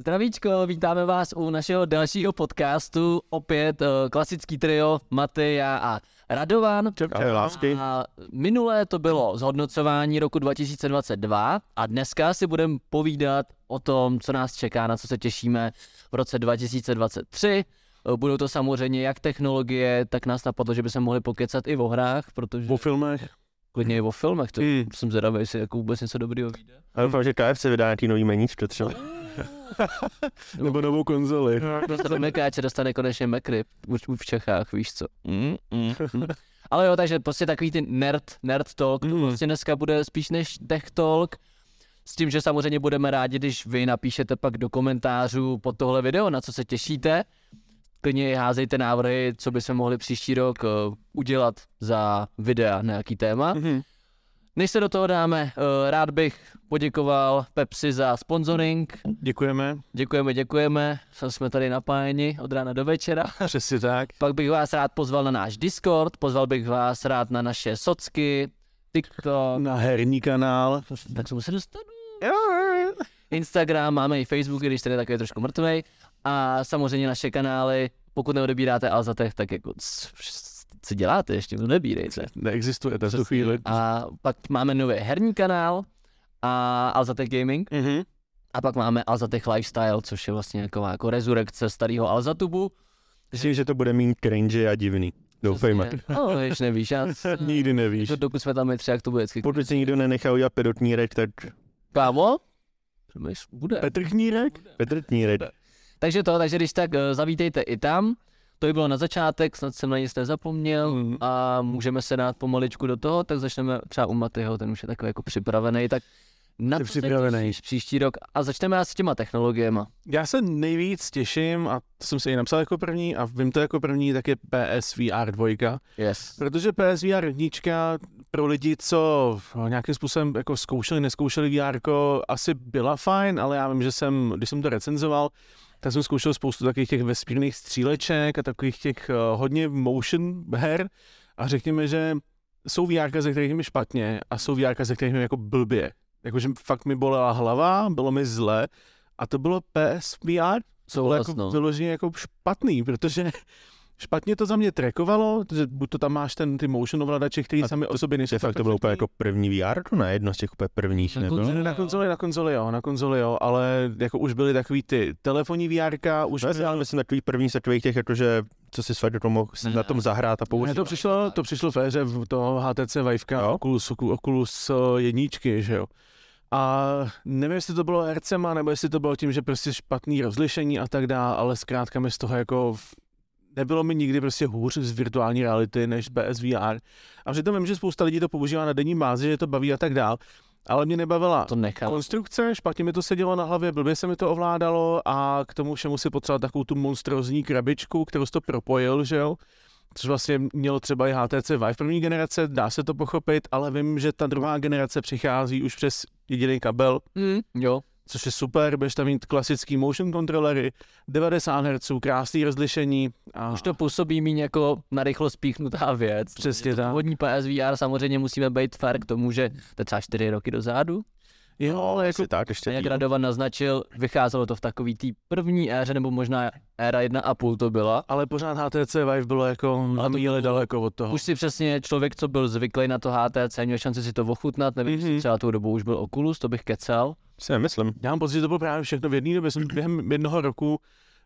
Zdravíčko, vítáme vás u našeho dalšího podcastu. Opět uh, klasický trio Matej, já a Radovan. Čau, lásky. A minulé to bylo zhodnocování roku 2022 a dneska si budeme povídat o tom, co nás čeká, na co se těšíme v roce 2023. Eh, Budou to samozřejmě jak technologie, tak nás napadlo, že by se mohli pokecat i o hrách, protože O filmech. Klidně i o filmech, to Mm. jsem zvědavý, jestli jako vůbec něco dobrýho vyjde. A doufám, že KFC vydá nějaký nový meníčko třeba. Nebo novou konzoli. Dostane Mekáče, dostane konečně Mekry, už, v Čechách, víš co. Mm, mm, mm. Ale jo, takže prostě takový ty nerd, nerd talk, to Mm. prostě dneska bude spíš než tech talk, s tím, že samozřejmě budeme rádi, když vy napíšete pak do komentářů pod tohle video, na co se těšíte. Klidně házejte návrhy, co by se mohli příští rok uh, udělat za videa na nějaký téma. Mhm. Než se do toho dáme, uh, rád bych poděkoval Pepsi za sponsoring. Děkujeme. Děkujeme, děkujeme. Jsme tady napájeni od rána do večera. Přesně tak. Pak bych vás rád pozval na náš Discord, pozval bych vás rád na naše socky, TikTok, Na herní kanál. tak jsem se dostanu. Instagram, máme i Facebook, když ten je takový trošku mrtvej. A samozřejmě naše kanály, pokud neodebíráte Alzatech, tak jako co děláte ještě, odebírejte. Neexistuje to v tu chvíli. A pak máme nový herní kanál a Alzatech Gaming. Mhm. A pak máme Alzatech Lifestyle, což je vlastně taková jako rezurekce starého Alzatubu. Myslím, že to bude mít cringe a divný. Doufejme. No, víš, nevíš, já, Nikdy nevíš. to, dokud jsme tam tři, jak to bude vždycky. Pokud si nikdo nenechá udělat pedotnírek, tak Kámo? Bude. Petr Knírek? Petr Tnírek. Takže to, takže když tak eh, zavítejte i tam. To by bylo na začátek, snad jsem na nic nezapomněl Mhm. a můžeme se dát pomaličku do toho, tak začneme třeba u Matyho, ten už je takový jako připravený, tak na se připravený. příští rok a začneme s těma technologiemi. Já se nejvíc těším, a to jsem si i napsal jako první, a vím to jako první, tak je PSVR 2. Yes. Protože PSVR 1 pro lidi, co nějakým způsobem jako zkoušeli, neskoušeli VR, asi byla fajn, ale já vím, že jsem, když jsem to recenzoval, tak jsem zkoušel spoustu takových těch vesmírných stříleček a takových těch uh, hodně motion her a řekněme, že jsou VR, ze kterých mi špatně a jsou VR, ze kterých mi jako blbě. Jakože fakt mi bolela hlava, bylo mi zle a to bylo PSVR, co bylo jako no. vyloženě jako špatný, protože špatně to za mě trackovalo, že buď to tam máš ten, ty motion ovladače, který A sami o sobě nejsou fakt to bylo úplně jako první VR, to ne jedno z těch úplně prvních, Na nebylo? konzoli. ne, na konzoli, na konzoli jo, na konzoli jo, ale jako už byly takový ty telefonní VR, už No, já ale myslím takový první z takových těch, jakože, co si své do toho mohl Ne. na tom zahrát a ne, použít. to přišlo, to přišlo v éře v toho HTC Viveka, Jo. Oculus, Oculus eh, jedničky, že jo. A nevím, jestli to bylo hercema, nebo jestli to bylo tím, že prostě špatný rozlišení a tak dále, ale zkrátka mi z toho jako nebylo mi nikdy prostě hůř z virtuální reality než PSVR. A přitom vím, že spousta lidí to používá na denní bázi, že to baví a tak dál. Ale mě nebavila To nechal. konstrukce, špatně mi to sedělo na hlavě, blbě se mi to ovládalo a k tomu všemu si potřeboval takovou tu monstrozní krabičku, kterou jsi to propojil, že jo? Což vlastně mělo třeba i HTC Vive první generace, dá se to pochopit, ale vím, že ta druhá generace přichází už přes jediný kabel, Mm, jo. Což je super, budeš tam mít klasický motion kontrolery, 90 Hz, krásný rozlišení a Už to působí méně jako na rychlo spíchnutá věc. Přesně tak. Původní PSVR samozřejmě musíme být fair k tomu, že to je třeba čtyři roky dozadu. jo, ale jako tak, ještě jak. Radovan naznačil, vycházelo to v takový té první éře, nebo možná éra 1,5 to byla. ale pořád HTC Vive bylo jako na míle daleko od toho. Už si přesně člověk, co byl zvyklý na to HTC, měl šanci si to ochutnat, nevím, Mhm. mm-hmm. třeba tou dobu už byl Oculus, to bych kecal. Si nemyslím. Já mám pocit, že to bylo právě všechno v jedné době. Jsem během jednoho roku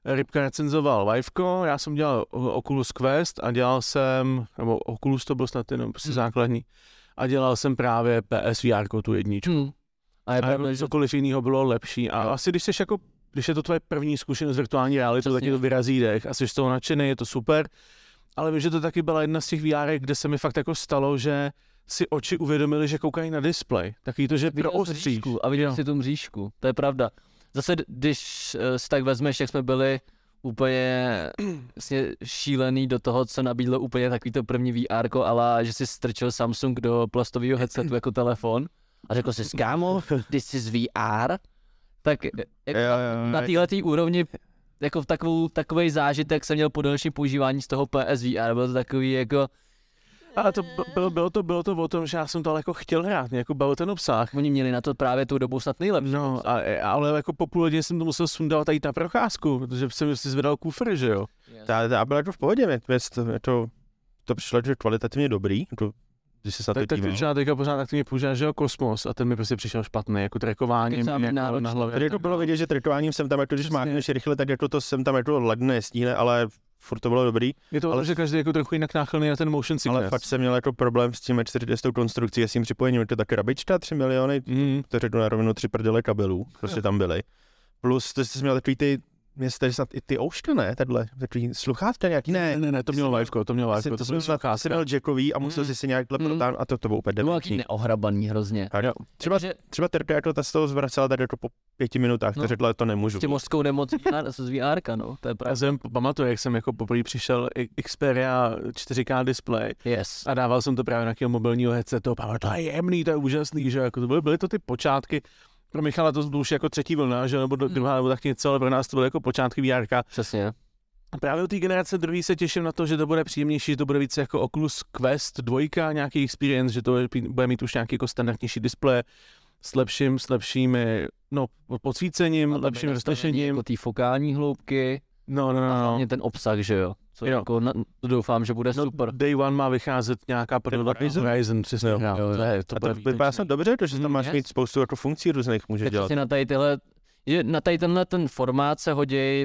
Rybka recenzoval Viveko, já jsem dělal o- Oculus Quest a dělal jsem, nebo Oculus to byl snad jenom prostě Hmm. základní, a dělal jsem právě PSVR tu jedničku. Hmm. A je A pravda, jako že cokoliv jiného bylo lepší. A asi když jsi jako, když je to tvoje první zkušenost s virtuální realitou, tak ti to vyrazí dech a jsi z toho nadšený, je to super. Ale vím, že to taky byla jedna z těch VR, kde se mi fakt jako stalo, že si oči uvědomili, že koukají na displej. Takový to, že viděl proostříš. mřížku a viděl Jo. si tu mřížku, to je pravda. Zase, když eh, si tak vezmeš, jak jsme byli úplně vlastně šílený do toho, co nabídlo úplně takový to první VR, ale že si strčil Samsung do plastového headsetu jako telefon a řekl si, kámo, this is VR, tak jako Jo, jo, na této úrovni jako v takovou, takový zážitek jsem měl po dalším používání z toho PSVR, byl to takový jako A to bylo, bylo, to, bylo to o tom, že já jsem to ale jako chtěl hrát, mě jako bavil ten obsah. Oni měli na to právě tu dobu snad nejlepší. No, a, ale jako po půl hodině jsem to musel sundat a jít na procházku, protože jsem si zvedal kufr, že jo. Ta, ta byla jako v pohodě, mě, mě to, mě to, to přišlo jako kvalitativně dobrý, to, když se na to Tak, tak díval. třeba teďka pořád tak mě používá, že jo, kosmos a ten mi prostě přišel špatný, jako trekování jako na náročný. hlavě. Tady jako bylo vidět, že trikováním jsem tam, jako když mákneš rychle, tak jako to jsem tam jako ledne nestíhne, ale furt to bylo dobrý. Je to, ale že každý jako trochu jinak náchylný na ten motion sickness. Ale fakt jsem měl jako problém s tím 4 s tou konstrukcí a s tím připojením. Je to taky rabička, 3 miliony, Mm. to řeknu na rovinu, tři prdele kabelů, prostě tam byly. Plus, to jsi měl takový ty, mě se tady snad i ty ouška, ne, takhle, takový sluchátka nějaký, Ne, ne, ne, to mělo jsi- liveko, to mělo Asi, liveko, to to jsem asi měl jackový a musel Mm. si si nějak Mm. protáhnout a to, to bylo úplně To bylo taky debilní. neohrabaný hrozně. Tak jo. Třeba, Takže třeba Terka jako ta z toho zvracela tady jako po pěti minutách, No. to řekla, to nemůžu. s tím mořskou nemocí z VR, no, to je Já pravda. jsem pamatuju, jak jsem jako poprvé přišel Xperia 4K display Yes. a dával jsem to právě na nějakého mobilního headsetu a to je jemný, to je úžasný, že jako to byly, byly to ty počátky, pro Michala to už jako třetí vlna, že nebo Hmm. druhá nebo tak něco, ale pro nás to bylo jako počátky VR. Přesně. A právě u té generace druhý se těším na to, že to bude příjemnější, že to bude více jako Oculus Quest 2, nějaký experience, že to bude mít už nějaký jako standardnější displej s lepším, s lepšími, no, podsvícením, lepším rozlišením. Jako té fokální hloubky No, no, no, a no. hlavně ten obsah, že jo. Co Jo. jako na, to doufám, že bude No, super. Day One má vycházet nějaká podle Horizon? Horizon, přesně. Jo. Jo, Jo, to, je, to a to vypadá snad dobře, to, že tam Mm, máš yes. mít spoustu jako funkcí různých, můžeš Teď dělat. přesně na tady tyhle, že na tady tenhle ten formát se hodí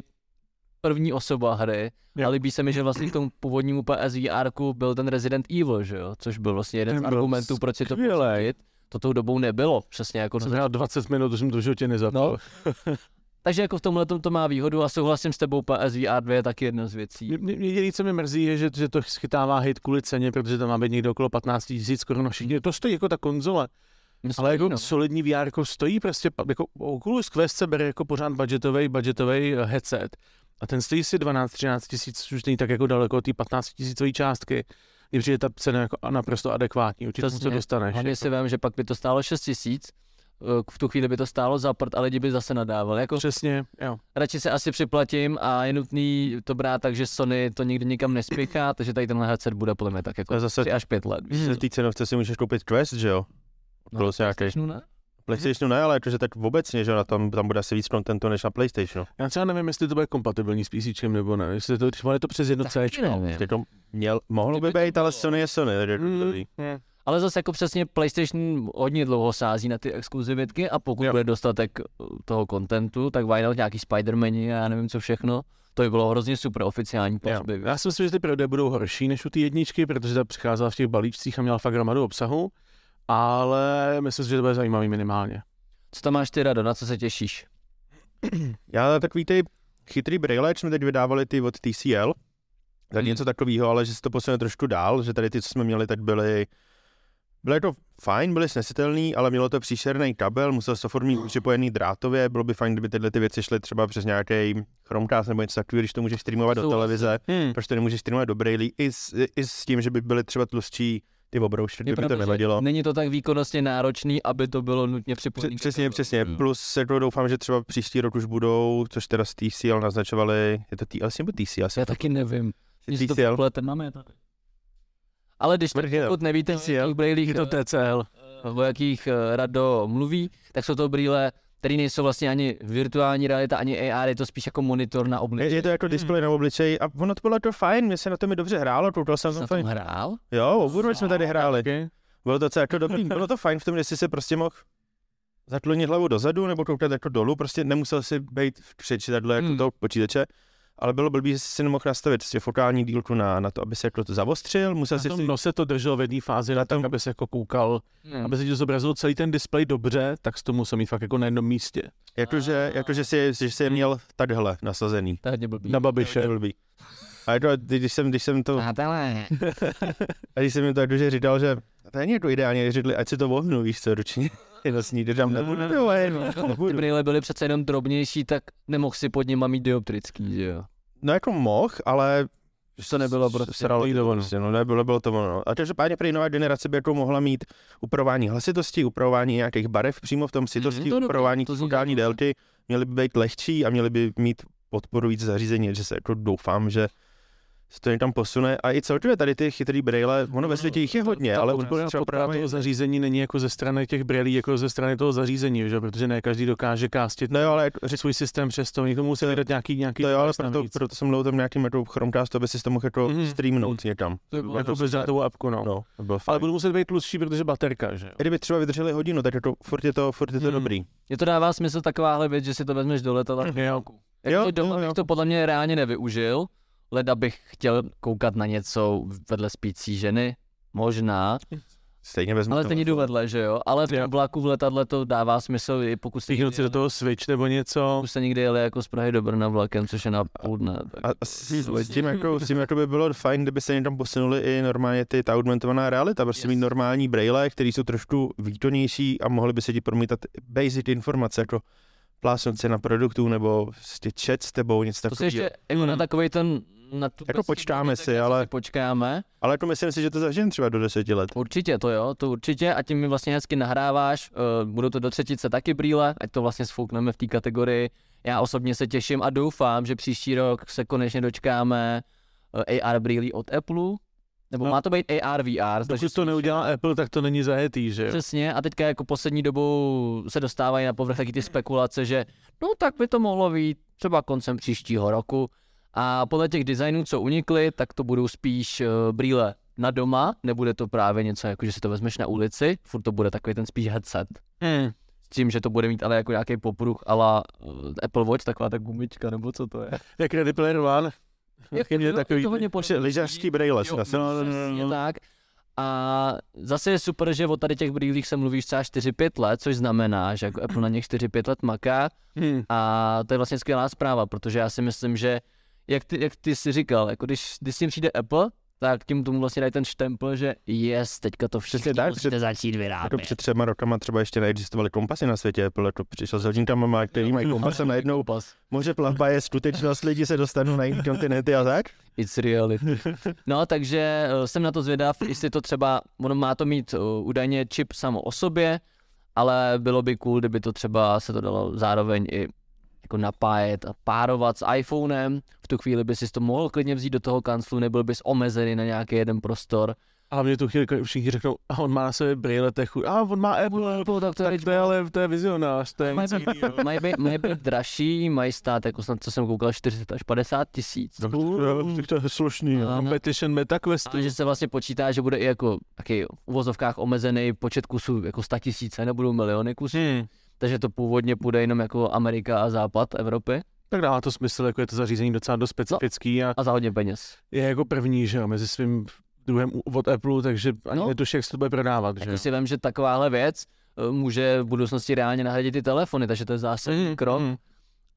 první osoba hry Jo. a líbí se mi, že vlastně k tomu původnímu PSVR byl ten Resident Evil, že jo, což byl vlastně jeden z Ten byl argumentů, proč si to pustit. To tou dobou nebylo, přesně jako jsem hrál 20 minut, to jsem to v životě nezapal. No. Takže jako v tomhle to má výhodu a souhlasím s tebou, PSVR 2 je taky jedna z věcí. Jediný, co mě mrzí, je, že, že to schytává hit kvůli ceně, protože tam má být někdo okolo 15 tisíc korun. Všichni, to stojí jako ta konzole, ale jako no. solidní VR jako stojí prostě, jako Oculus Quest se bere jako pořád budgetový, budgetový eh, headset. A ten stojí si 12-13 tisíc, což už není tak jako daleko od té 15 tisícové částky. Mně přijde ta cena jako naprosto adekvátní, určitě Přesně. se dostaneš. Hlavně jako. si vím, že pak by to stálo 6 tisíc, v tu chvíli by to stálo za prd, ale lidi by zase nadávali. Jako Přesně, jo. radši se asi připlatím a je nutný to brát tak, že Sony to nikdy nikam nespěchá, takže tady tenhle headset bude podle mě tak jako Ale zase 3 až 5 let. víš v té cenovce si můžeš koupit Quest, že jo? No, Plus nějaký. PlayStationu ne? PlayStationu ne, ale jakože tak obecně, že na tom, tam bude asi víc contentu než na PlayStationu. Já třeba nevím, jestli to bude kompatibilní s PC nebo ne. Jestli to, když je to přes jedno C. To měl, mohlo by být, ale. Sony je Sony. takže Mm, to ví. je. Ale zase jako přesně PlayStation hodně dlouho sází na ty exkluzivitky a pokud Jo. bude dostatek uh, toho kontentu, tak why not nějaký Spider-Mani a já nevím co všechno. To by bylo hrozně super oficiální pohřby. Já si myslím, že ty prodeje budou horší než u té jedničky, protože ta přicházela v těch balíčcích a měla fakt hromadu obsahu, ale myslím si, že to bude zajímavý minimálně. Co tam máš ty Rado, na co se těšíš? Já takový ty chytrý brýle, jsme teď vydávali ty od TCL, tak Mhm. něco takového, ale že se to posune trošku dál, že tady ty, co jsme měli, tak byly Byly to fajn, byly snesitelný, ale mělo to příšerný kabel, musel se to furt mít připojený drátově, bylo by fajn, kdyby tyhle ty věci šly třeba přes nějaký Chromecast nebo něco takového, když to můžeš streamovat do televize, Hmm. proč to nemůžeš streamovat do brailí, i s, i s tím, že by byly třeba tlustší ty obroušky, kdyby to nevadilo. Není to tak výkonnostně náročný, aby to bylo nutně připojené. Přes- Přesně, přesně. Mm. Plus jako doufám, že třeba příští rok už budou, což teda z TCL naznačovali, je to TLC nebo TCL? Já taky nevím. Když to TCL. máme tady. Ale když to, Smrti, no. pokud nevíte, o TCL. jakých brýlích, Je to TCL. eh, o jakých eh, Rado mluví, tak jsou to brýle, které nejsou vlastně ani virtuální realita, ani AR, je to spíš jako monitor na Je, obličeji. je to jako displej na obličeji a ono to bylo to fajn, mě se na to mi dobře hrálo, koukal jsem Jsi to na tom fajn. hrál? Jo, oboru jsme tady hráli. Okay. Bylo to celé jako dobrý, bylo to fajn v tom, že jsi se prostě mohl zaklonit hlavu dozadu nebo koukat jako dolů, prostě nemusel si být v křečidadle jako Hmm. toho počítače, ale bylo blbý, že jsi si nemohl nastavit prostě fokální dílku na, na to, aby se jako to zavostřil, musel Na si tom si... nose to drželo v jedné fázi na tom, aby se jako koukal, Hmm. aby se ti zobrazil celý ten displej dobře, tak jsi to musel mít fakt jako na jednom místě. Jakože, jakože si, že jsi je měl takhle nasazený. To je blbý. Na babiše. To blbý. A jako, když jsem, když jsem to, Přátelé. a když jsem jim to jakože říkal, že to není jako ideálně, říkali, ať si to vohnu, víš co, ručně. Jenom sní, že tam nebudu, No, to no, Ty nebudu. brýle byly přece jenom drobnější, tak nemohl si pod nima mít dioptrický, že jo? No jako mohl, ale to nebylo prostě. sralo Nejde ono. prostě, no nebylo, bylo to ono. A každopádně prý nová generace by jako mohla mít upravování hlasitosti, upravování nějakých barev přímo v tom sitosti, Mhm, to dobrý, upravování to zní fokální dobře. délky, měly by být lehčí a měly by mít podporující zařízení, že se jako doufám, že se to někam posune a i celkově tady ty chytrý brýle, ono ve světě jich je hodně, Ta ale u podpora, nás třeba právě... toho zařízení není jako ze strany těch brýlí, jako ze strany toho zařízení, že? protože ne každý dokáže kástit No jo, ale jako- svůj systém přes to, někomu musí dát nějaký, nějaký to jo, ale proto, navíc. proto jsem mluvil tam nějakým jako Chromecast, aby si to mohl jako Mhm. streamnout někam. To by bylo jako jako bezdrátovou apku, no. No, bylo Ale budu muset být tlustší, protože baterka, že jo. Kdyby třeba vydrželi hodinu, tak jako furt je to, furt je to Hmm. dobrý. Je to dává smysl takováhle věc, že si to vezmeš do letadla. Jo. Jako Jo, jo, bych jo. to podle mě reálně nevyužil, leda bych chtěl koukat na něco vedle spící ženy, možná, Stejně vezmu ale to. stejně jdu vedle, že jo, ale v tom vlaku v letadle to dává smysl, i pokud jste, někdy si do toho switch nebo něco. pokud jste někdy jeli jako z Prahy do Brna vlakem, což je na půl dne. Tak A, a s, s, tím, jako, s tím jako by bylo fajn, kdyby se někam posunuli i normálně ty, ta augmentovaná realita, prostě Yes. mít normální braille, které jsou trošku výkonnější a mohly by se ti promítat basic informace, jako plásnout se na produktů nebo prostě chat s tebou, něco to si takového. ještě jako na takový ten, na tu Jako počkáme tak si, já ale- Počkáme, Ale jako myslím si, že to zažijem třeba do deseti let. Určitě to jo, to určitě a tím mi vlastně hezky nahráváš, uh, budou to do třetice taky brýle, ať to vlastně sfoukneme v té kategorii. Já osobně se těším a doufám, že příští rok se konečně dočkáme uh, AR brýlí od Apple, nebo No. má to být AR VR. Dokud to neudělá Apple, tak to není zajetý, že jo. Přesně a teďka jako poslední dobou se dostávají na povrch taky ty spekulace, že no tak by to mohlo být třeba koncem příštího roku a podle těch designů, co unikly, tak to budou spíš uh, brýle na doma, nebude to právě něco jako, že si to vezmeš na ulici, furt to bude takový ten spíš headset. Hmm. S tím, že to bude mít ale jako nějaký popruh ala uh, Apple Watch, taková ta gumička, nebo co to je. Jak Ready Player One. Jak je takový... to hodně lyžařský. Jo, asi. no, no, no. tak. A zase je super, že o tady těch brýlích se mluvíš třeba 4-5 let, což znamená, že jako Apple na něch 4-5 let maká Hmm. a to je vlastně skvělá zpráva, protože já si myslím, že jak ty, jak ty jsi říkal, jako když, když s tím přijde Apple, tak tím tomu vlastně dají ten štempel, že yes, teďka to všichni tak, musíte začít Jako vyrábět. před třema rokama třeba ještě neexistovaly kompasy na světě, Apple jako přišel s hodinkama, který mají kompas a najednou Pas. Moře plavba je skutečnost, lidi se dostanou na jiný kontinenty a tak. It's reality. No, takže uh, jsem na to zvědav, jestli to třeba, ono má to mít uh, údajně čip samo o sobě, ale bylo by cool, kdyby to třeba se to dalo zároveň i jako napájet a párovat s iPhonem. V tu chvíli by si to mohl klidně vzít do toho kanclu, nebyl bys omezený na nějaký jeden prostor. A mě tu chvíli všichni řeknou, a on má na sebe brýle, to je chuj. A on má Apple, No, tak to je tak to je ale, to je vizionář, to je Mají být, mají, být, mají být dražší, mají stát, jako snad, co jsem koukal, 40 až 50 tisíc. Tak to je- tak to je slušný. Ano. Competition MetaQuestu. A že se vlastně počítá, že bude i jako taky v uvozovkách omezený počet kusů, jako 100 tisíce, nebudou miliony kusů. Hmm. Takže to původně půjde jenom jako Amerika a západ Evropy Tak dává to smysl, jako je to zařízení docela dost specifický a a za hodně peněz. je jako první, že jo, mezi svým druhem u- od Apple, takže ani No. no. netuší, jak se to bude prodávat, že Jako jo. si vím, že takováhle věc eh, může v budoucnosti reálně nahradit ty telefony, takže to je zásadní Mhm, krok. mhm.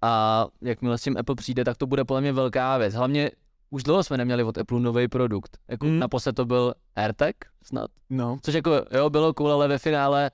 A jakmile s tím Apple přijde, tak to bude podle mě velká věc. Hlavně už dlouho jsme neměli od Apple nový produkt. Jako Mhm. naposled to byl AirTag snad. No, Což jako jo, bylo cool, ale ve finále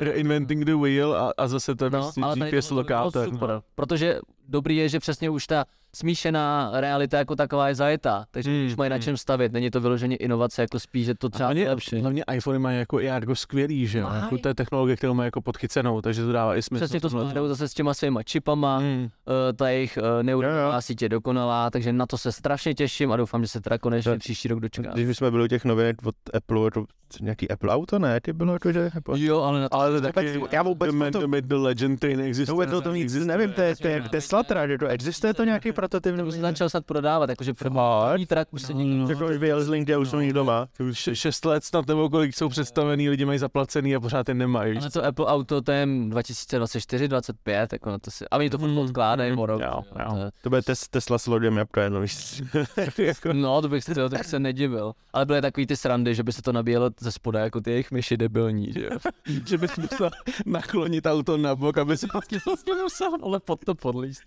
reinventing the wheel a, a zase to No, prostě GPS lokátor. super, No. protože dobrý je, že přesně už ta smíšená realita jako taková je zajetá, takže Hmm, už mají na hmm. čem stavět, není to vyloženě inovace, jako spíš, že to třeba hlavně, lepší. hlavně iPhone mají jako i jako skvělý, že jo. Mají. Jako to je technologie, kterou mají jako podchycenou, takže to dává i smysl. Přesně to skládají zase s těma svýma čipama, Hmm. uh, ta jejich uh, neuronová síť je dokonalá, takže na to se strašně těším a doufám, že se teda konečně Tak. příští rok dočká. Když už jsme byli u těch novinek od Apple, jako nějaký Apple auto, ne? Ty bylo jako, že Apple... Jo, ale na to Ale to taky, Vůbec- já vůbec the, to- the, legend, který neexistuje. No, vůbec o tom nic nevím, to je, to je Tesla že to existuje to nějaký prototyp nebo už se začal snad prodávat, jakože první trak už se někdo... Jako už vyjel z LinkedIn, už jsou někdo má. Š- šest let snad nebo kolik jsou představený, lidi mají zaplacený a pořád je nemají. Ale to Apple Auto, to je 2024, 25, jako na to si... A oni to furt Hmm, odkládají hmm, o rok. jo, jo. to bude tes, Tesla s lodem jabka jenom, víš. jako, No, to bych, se, to bych se nedivil. Ale byly takový ty srandy, že by se to nabíjelo ze spoda, jako ty jejich myši debilní, že jo. že bys musel naklonit auto na bok, aby se Vlastně vlastně musel, ale pod to podlíst.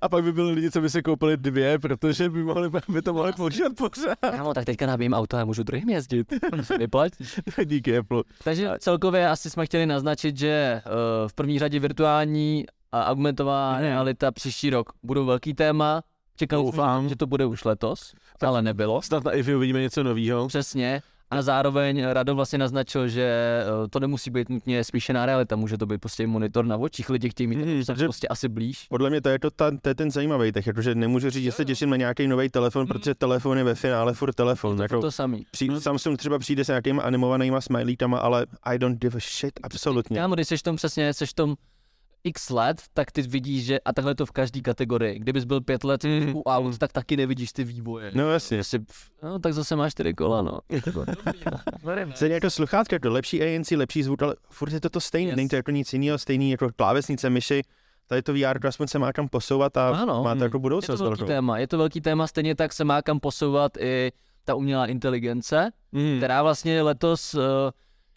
A pak by byli lidi, co by se koupili dvě, protože by, mohli, by to mohli používat pořád. Kámo, tak teďka nabijím auto a můžu druhým jezdit. Vyplať. Díky Apple. Takže celkově asi jsme chtěli naznačit, že uh, v první řadě virtuální a augmentovaná Mhm. realita příští rok budou velký téma. Čekali jsme, Doufám. že to bude už letos, ale nebylo. Snad na IFI uvidíme něco nového. Přesně. A zároveň Rado vlastně naznačil, že eh, to nemusí být nutně smíšená realita, může to být prostě monitor na očích, lidi chtějí mít mm, takže- prostě asi blíž. Podle mě to je, to, ta, to je ten zajímavý tech, jakože nemůžu říct, že se těším na nějaký nový telefon, protože telefon je ve finále furt telefon. To, Jako, to samý. při, Samsung třeba přijde s nějakýma animovanýma smileytama, ale I don't give a shit, absolutně. Kámo, když seš v tom přesně, seš v tom x let, tak ty vidíš, že a takhle je to v každé kategorii. Kdybys byl pět let Mhm. u aut, tak taky nevidíš ty vývoje. No jasně. Prostě, pff, no, tak zase máš čtyři kola, no. Stejně jako sluchátka, to lepší ANC, lepší zvuk, ale furt je to to stejné, Yes. není to jako nic jiného, stejný jako klávesnice, myši, tady to VR aspoň se má kam posouvat a Ano, má to mm. jako Je to budoucnost velký velkou. téma, je to velký téma, stejně tak se má kam posouvat i ta umělá inteligence, Mm. která vlastně letos, eh,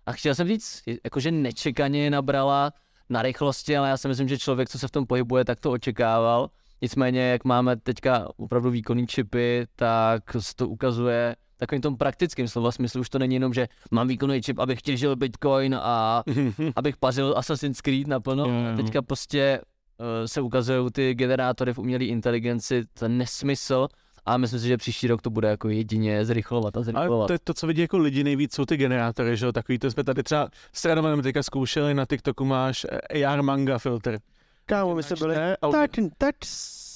a chtěl jsem říct, jakože nečekaně nabrala na rychlosti, ale já si myslím, že člověk, co se v tom pohybuje, tak to očekával. Nicméně, jak máme teďka opravdu výkonný čipy, tak se to ukazuje takovým tom praktickým slova smyslu. Už to není jenom, že mám výkonný čip, abych těžil Bitcoin a abych pařil Assassin's Creed naplno. Jo, jo. Teďka prostě uh, se ukazují ty generátory v umělé inteligenci, ten nesmysl. A myslím si, že příští rok to bude jako jedině zrychlovat a Ale zrychlovat. to, je to, co vidí jako lidi nejvíc, jsou ty generátory, že jo, takový, to jsme tady třeba s Radovanem teďka zkoušeli, na TikToku máš eh, AR manga filtr. Kámo, my jsme byli tak, tak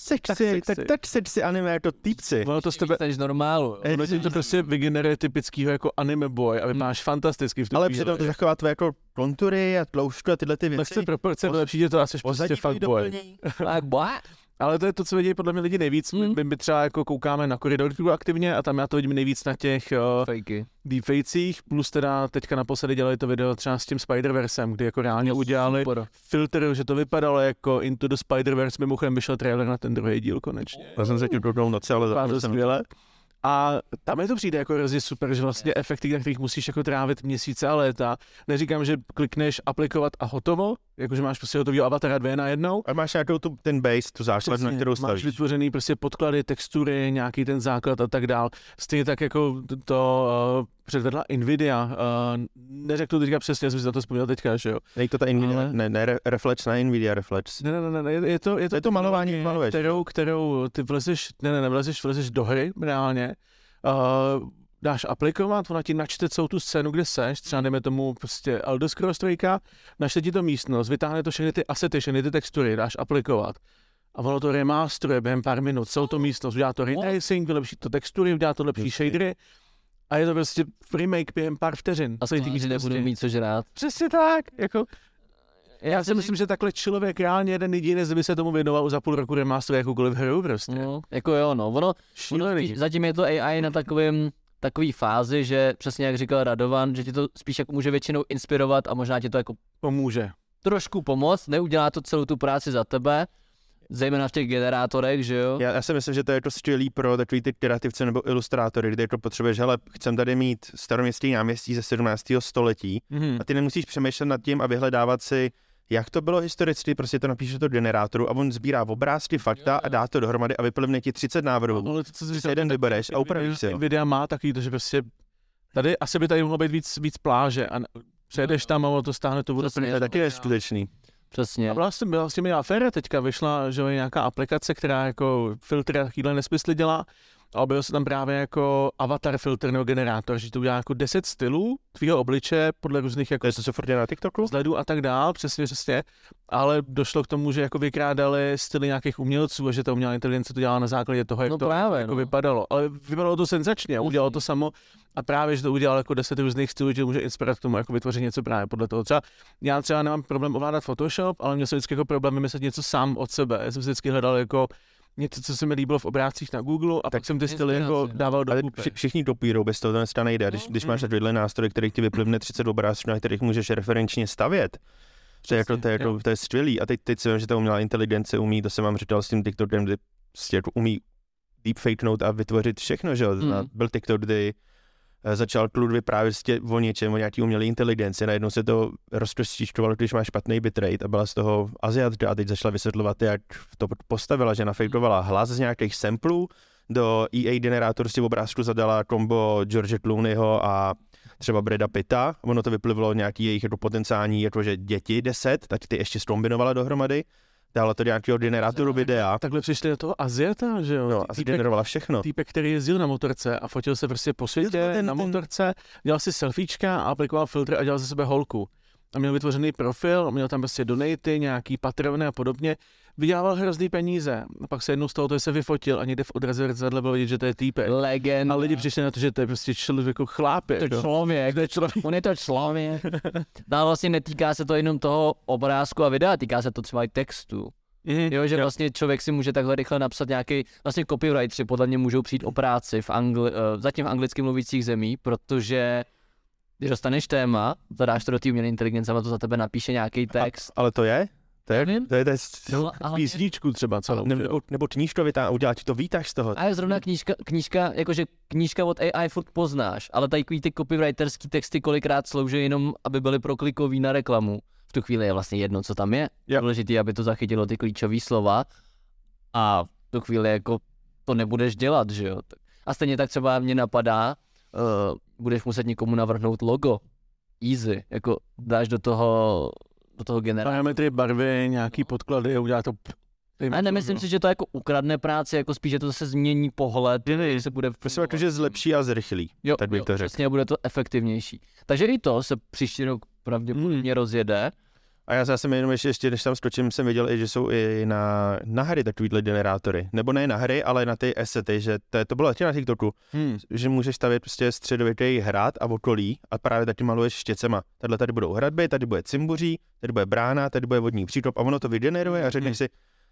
sexy, sexy. tak, tak sexy anime jako týpci. Ono to z tebe, než normálu. ono ti to prostě vygeneruje typickýho jako anime boy a vypadáš fantasticky v tu Ale přitom to taková tvoje jako kontury a tloušťku a tyhle ty věci. Lehce proporce, lepší, že to asi prostě fakt boy. Ale to je to, co vidí podle mě lidi nejvíc. Hmm. My, my třeba jako koukáme na koridorku aktivně a tam já to vidím nejvíc na těch uh, Fejky. deepfakesích, plus teda teďka naposledy dělali to video třeba s tím Spider-Versem, kdy jako reálně udělali Super. filtr, že to vypadalo jako Into the Spider-Verse, mimochodem vyšel trailer na ten druhý díl konečně. Já jsem se tím doudnou noci, ale zapomněl jsem. A tam je to přijde jako hrozně super, že vlastně efekty, na kterých musíš jako trávit měsíce a léta. Neříkám, že klikneš aplikovat a hotovo, jakože máš prostě hotový avatara dvě na jednou, A máš nějakou tu, ten base, tu základnu, na Přesně, kterou máš stavíš. vytvořený prostě podklady, textury, nějaký ten základ a tak dál. Stejně tak jako to, předvedla Nvidia. Uh, neřeknu teďka přesně, jsem si na to vzpomněl teďka, že jo. Není to ta Nvidia, Ale- ne, ne, re- Reflex, ne Nvidia Reflex. Ne, ne, ne, ne, je, je to, je to, To je to malování, maluješ. kterou, kterou ty vlezeš, ne, ne, nevlezeš, vlezeš do hry reálně, uh, dáš aplikovat, ona ti načte celou tu scénu, kde seš, třeba dejme tomu prostě Elder Scrolls 3, načte ti to místnost, vytáhne to všechny ty asety, všechny ty textury, dáš aplikovat. A ono to remasteruje během pár minut, celou tu místnost, udělá to ray tracing, vylepší to textury, udělá to lepší shadery a je to prostě remake během pár vteřin. A že nebudu místnosti. mít co žrát. Přesně tak, jako já si myslím, že takhle člověk reálně jeden jediný by se tomu věnoval za půl roku remasteruje jakoukoliv hru prostě. No, jako jo, no. Ono, ono spíš, zatím je to AI na takovém takový fázi, že přesně jak říkal Radovan, že ti to spíš jako může většinou inspirovat a možná ti to jako Pomůže. trošku pomoct, neudělá to celou tu práci za tebe, zejména v těch generátorech, že jo? Já, já si myslím, že to je to skvělý pro takový ty kreativce nebo ilustrátory, kde jako potřebuješ, hele, chcem tady mít staroměstský náměstí ze 17. století Mhm. a ty nemusíš přemýšlet nad tím a vyhledávat si, jak to bylo historicky, prostě to napíše do generátoru a on sbírá obrázky, fakta a dá to dohromady a vyplivne ti 30 návrhů. Ale to, co jsi Si říkal, jeden vybereš a Nvidia- upravíš si ho. Nvidia má takový to, že prostě tady asi by tady mohlo být víc, víc pláže a přejedeš tam a ono to stáhne vodu. Přesně. To je taky neskutečný. Přesně. A vlastně byla s těmi aféra teďka, vyšla, že jo, nějaká aplikace, která jako filtry a takovýhle nesmysly dělá a objevil se tam právě jako avatar filtr nebo generátor, že to udělá jako 10 stylů tvýho obliče podle různých jako To je to, co furt na TikToku? vzhledů a tak dál, přesně, přesně. Ale došlo k tomu, že jako vykrádali styly nějakých umělců a že ta umělá inteligence to dělala na základě toho, jak No to právě, jako no. vypadalo. Ale vypadalo to senzačně a udělalo to samo. A právě, že to udělal jako deset různých stylů, že může inspirovat k tomu, jako vytvořit něco právě podle toho. Třeba já třeba nemám problém ovládat Photoshop, ale měl jsem vždycky jako problém vymyslet něco sám od sebe. Já jsem vždycky hledal jako něco, co se mi líbilo v obrázcích na Google a tak jsem ty styly jako no. dával do kupy. vši, všichni kopírou, bez toho to dneska nejde. Když, když máš takovýhle nástroj, který ti vyplivne 30 obrázků, na kterých můžeš referenčně stavět, to je, jako, to, je jako, to je skvělý. A teď, teď si vím, že ta umělá inteligence umí, to jsem vám říkal s tím TikTokem, kdy prostě jako umí deepfakenout a vytvořit všechno, že jo. Mm. Byl TikTok, kdy začal klud vyprávět prostě o něčem, o nějaký umělé inteligenci, najednou se to rozkostičtovalo, když máš špatný bitrate a byla z toho Aziatka a teď začala vysvětlovat, jak to postavila, že nafejkovala hlas z nějakých samplů, do EA generátor si v obrázku zadala kombo George Clooneyho a třeba Breda Pitta, ono to vyplivlo nějaký jejich jako potenciální, jakože děti 10, tak ty ještě zkombinovala dohromady dála to do nějakého generátoru videa. Takhle přišli do toho Aziata, že jo? No, Ty- a týpek, generovala všechno. týpek, který jezdil na motorce a fotil se prostě po světě ten- na ten- motorce, dělal si selfiečka a aplikoval filtr a dělal ze sebe holku. A měl vytvořený profil, měl tam prostě donaty, nějaký patrony a podobně. Vydělával hrozný peníze. A pak se jednou z toho se vyfotil a někde v odrazu zrcadle bylo vidět, že to je týpek. Legenda. A lidi přišli na to, že to je prostě člověk jako chlápek. To je jo. člověk. To je člověk. On je to člověk. No vlastně netýká se to jenom toho obrázku a videa, týká se to třeba i textu. Mhm. Jo, že vlastně člověk si může takhle rychle napsat nějaký, vlastně copywriteri podle mě můžou přijít o práci v Angli, uh, zatím v anglicky mluvících zemí, protože když dostaneš téma, zadáš to do té umělé inteligence, a to za tebe napíše nějaký text. Ale to je? To je, to je, to je, No, ale Písničku třeba celou. že jo. nebo, nebo knížku vytá, udělá ti to výtah z toho. a je zrovna knížka, knížka, jakože knížka od AI furt poznáš, ale takový ty copywriterský texty kolikrát slouží jenom, aby byly proklikový na reklamu. V tu chvíli je vlastně jedno, co tam je. Jo. Důležitý, aby to zachytilo ty klíčové slova a v tu chvíli jako to nebudeš dělat, že jo. A stejně tak třeba mě napadá, uh, budeš muset někomu navrhnout logo. Easy, jako dáš do toho, do toho generála. Parametry, barvy, nějaký podklady a udělá to... A nemyslím si, že to jako ukradne práci, jako spíš, že to zase změní pohled, že se bude... Prostě jako, že zlepší a zrychlí. Jo, tak bych jo, to řekl. Přesně, a bude to efektivnější. Takže i to se příští rok pravděpodobně rozjede. A já zase jenom ještě, ještě, než tam skočím, jsem viděl i, že jsou i na, na hry takovýhle generátory. Nebo ne na hry, ale na ty esety, že to, to bylo taky na TikToku, Hmm. že můžeš stavět prostě středovitý hrad a okolí a právě taky maluješ štěcema. Tady tady budou hradby, tady bude cimbuří, tady bude brána, tady bude vodní příkop a ono to vygeneruje a řekneš si,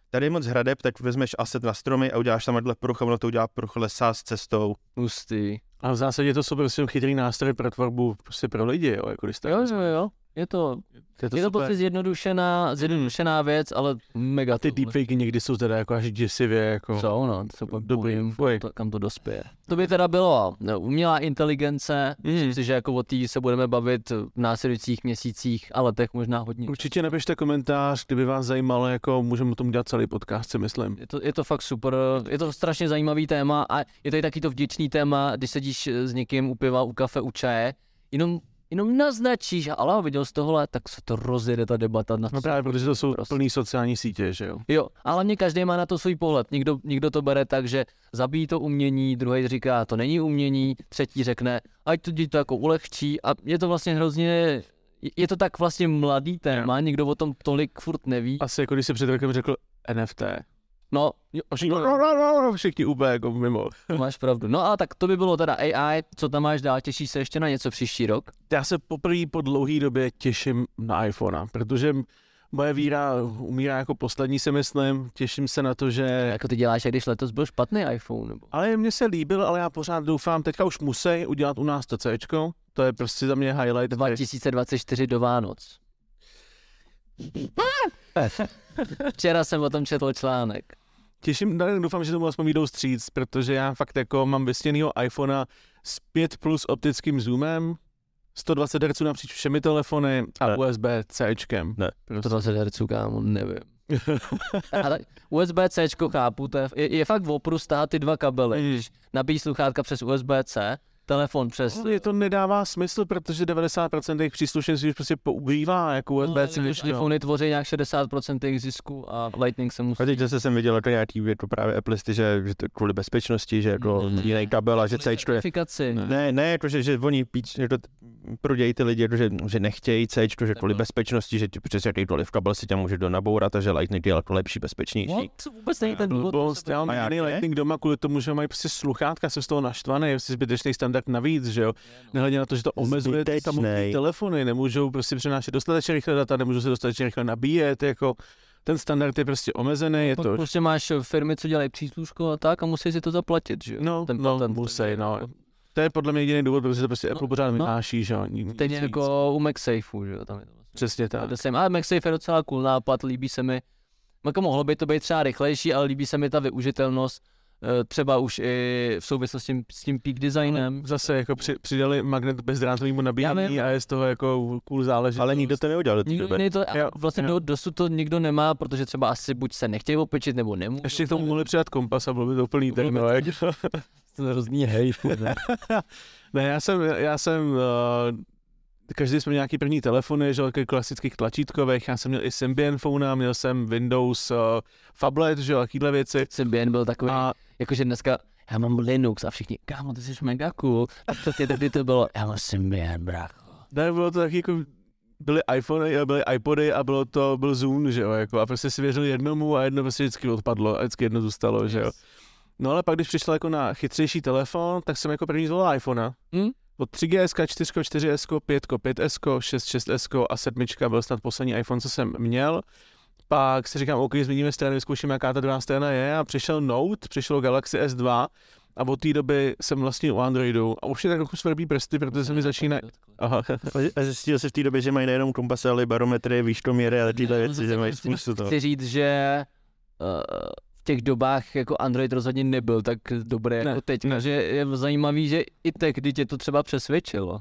tady je moc hradeb, tak vezmeš aset na stromy a uděláš tamhle pruh a ono to udělá pruh lesa s cestou. Hustý. A v zásadě to jsou prostě chytrý nástroj pro tvorbu prostě pro lidi, jo, jako když tak. Jo, jo, jo. Je to, je to je to prostě zjednodušená, zjednodušená věc, ale mega A ty deepfakey někdy jsou teda jako až děsivě, jako... Jsou, no, to se pak Dobrý, bojím, to, kam to dospěje. To by teda bylo no, umělá inteligence, Mm. myslím si, že jako o té se budeme bavit v následujících měsících a letech možná hodně. Určitě napište komentář, kdyby vás zajímalo, jako můžeme o tom dělat celý podcast, si myslím. Je to, je to fakt super, je to strašně zajímavý téma a je to i taky to vděčný téma, když sedíš s někým u piva, u kafe, u čaje, jenom, jenom naznačíš, ale viděl jsi tohle, tak se to rozjede ta debata. Na No právě, protože to jsou Prostě. plný sociální sítě, že jo. Jo, ale mě každý má na to svůj pohled. Někdo, někdo to bere tak, že zabíjí to umění, druhý říká, to není umění, třetí řekne, ať to ti to jako ulehčí a je to vlastně hrozně, je- to tak vlastně mladý téma, nikdo o tom tolik furt neví. Asi jako když se před rokem řekl NFT. No, Jo, no, no, no, no, všichni úplně jako mimo. máš pravdu. No a tak to by bylo teda AI, co tam máš dál, těšíš se ještě na něco příští rok? Já se poprvé po dlouhé době těším na iPhonea, protože moje víra umírá jako poslední, si myslím. Těším se na to, že... Jako ty děláš, jak když letos byl špatný iPhone, nebo? Ale mně se líbil, ale já pořád doufám, teďka už musí udělat u nás to C. To je prostě za mě highlight. 2024 do Vánoc. Včera jsem o tom četl článek. Těším, doufám, že tomu aspoň vyjdou stříc, protože já fakt jako mám vysněnýho iPhonea s 5 plus optickým zoomem, 120 Hz napříč všemi telefony a Ne. USB-C. Ne. Prostě. 120 Hz, kámo, nevím. Ale USB-C chápu, to je, je, je fakt opru stát ty dva kabely. Mm. Když nabíjí sluchátka přes USB-C, telefon přes... Ale to nedává smysl, protože 90% jejich příslušenství už prostě používá jako USB-C. Když no. iPhony tvoří nějak 60% jejich zisku a Lightning se musí... A teď zase jsem viděl jako nějaký jako právě Appleisty, že, že to kvůli bezpečnosti, že jako jiný kabel a že C. Ne. Ne, ne, jako, že, že oni píč, že to prodějí ty lidi, jako, že, že nechtějí C, že kvůli Takhle. bezpečnosti, že ti přes jakýkoliv kabel si tě může do nabourat a že Lightning je jako lepší, bezpečnější. What? vůbec není ten důvod. Já mám? Lightning doma kvůli tomu, že mají prostě sluchátka, jsem z toho naštvaný, je prostě zbytečný standard navíc, že jo. Nehledě na to, že to omezuje ty Zbytečnej. samotné telefony, nemůžou prostě přenášet dostatečně rychle data, nemůžou se dostatečně rychle nabíjet, jako ten standard je prostě omezený, je Pak to... prostě máš firmy, co dělají přísluško a tak a musí si to zaplatit, že jo? No, ten no, patent. musí, no. To je podle mě jediný důvod, protože to prostě No, Apple pořád no. vynáší, že jo. víc. jako u MagSafeu, že jo? Tam je to vlastně. Přesně tak. Ale MagSafe je docela cool nápad, líbí se mi. Jako mohlo by to být třeba rychlejší, ale líbí se mi ta využitelnost, eh, třeba už i v souvislosti s tím peak designem. Zase jako při, přidali magnet bezdrátovému Já nabíjení a je z toho jako cool záležitost. Ale nikdo to neudělal do té Nikdo to, a Jo, vlastně jo. do, dosud to nikdo nemá, protože třeba asi buď se nechtějí opečit, nebo nemůžou. Ještě k tomu mohli přidat kompas a bylo by to úplný jak- to hrozný hej. Ne, já jsem, já jsem uh, každý jsme měl nějaký první telefony, že klasických tlačítkových, já jsem měl i Symbian phone, měl jsem Windows uh, Fablet, že jo, takovýhle věci. Symbian byl takový, A jakože dneska já mám Linux a všichni, kámo, ty jsi mega cool. A přesně tehdy to bylo, já mám Symbian, brácho. ne, bylo to taky jako, byly iPhony, byly iPody a bylo to, byl Zoom, že jo, jako, a prostě si věřil jednomu a jedno prostě vždycky odpadlo a vždycky jedno zůstalo, že jo. No ale pak, když přišel jako na chytřejší telefon, tak jsem jako první zvolil iPhone. Hm? Od 3GS, 4, 4S, 5, 5S, 6, 6S a 7 byl snad poslední iPhone, co jsem měl. Pak si říkám, OK, změníme stranu, vyzkoušíme, jaká ta druhá strana je a přišel Note, přišel Galaxy S2 a od té doby jsem vlastně u Androidu a už je tak trochu svrbí prsty, protože se mi začíná... Aha. A zjistil jsi v té době, že mají nejenom kompasy, ale i barometry, výškoměry a tyhle věci, že mají spoustu toho. Chci říct, že uh, v těch dobách jako Android rozhodně nebyl tak dobrý jako Ne, teď, ne. že je zajímavý, že i tehdy tě to třeba přesvědčilo.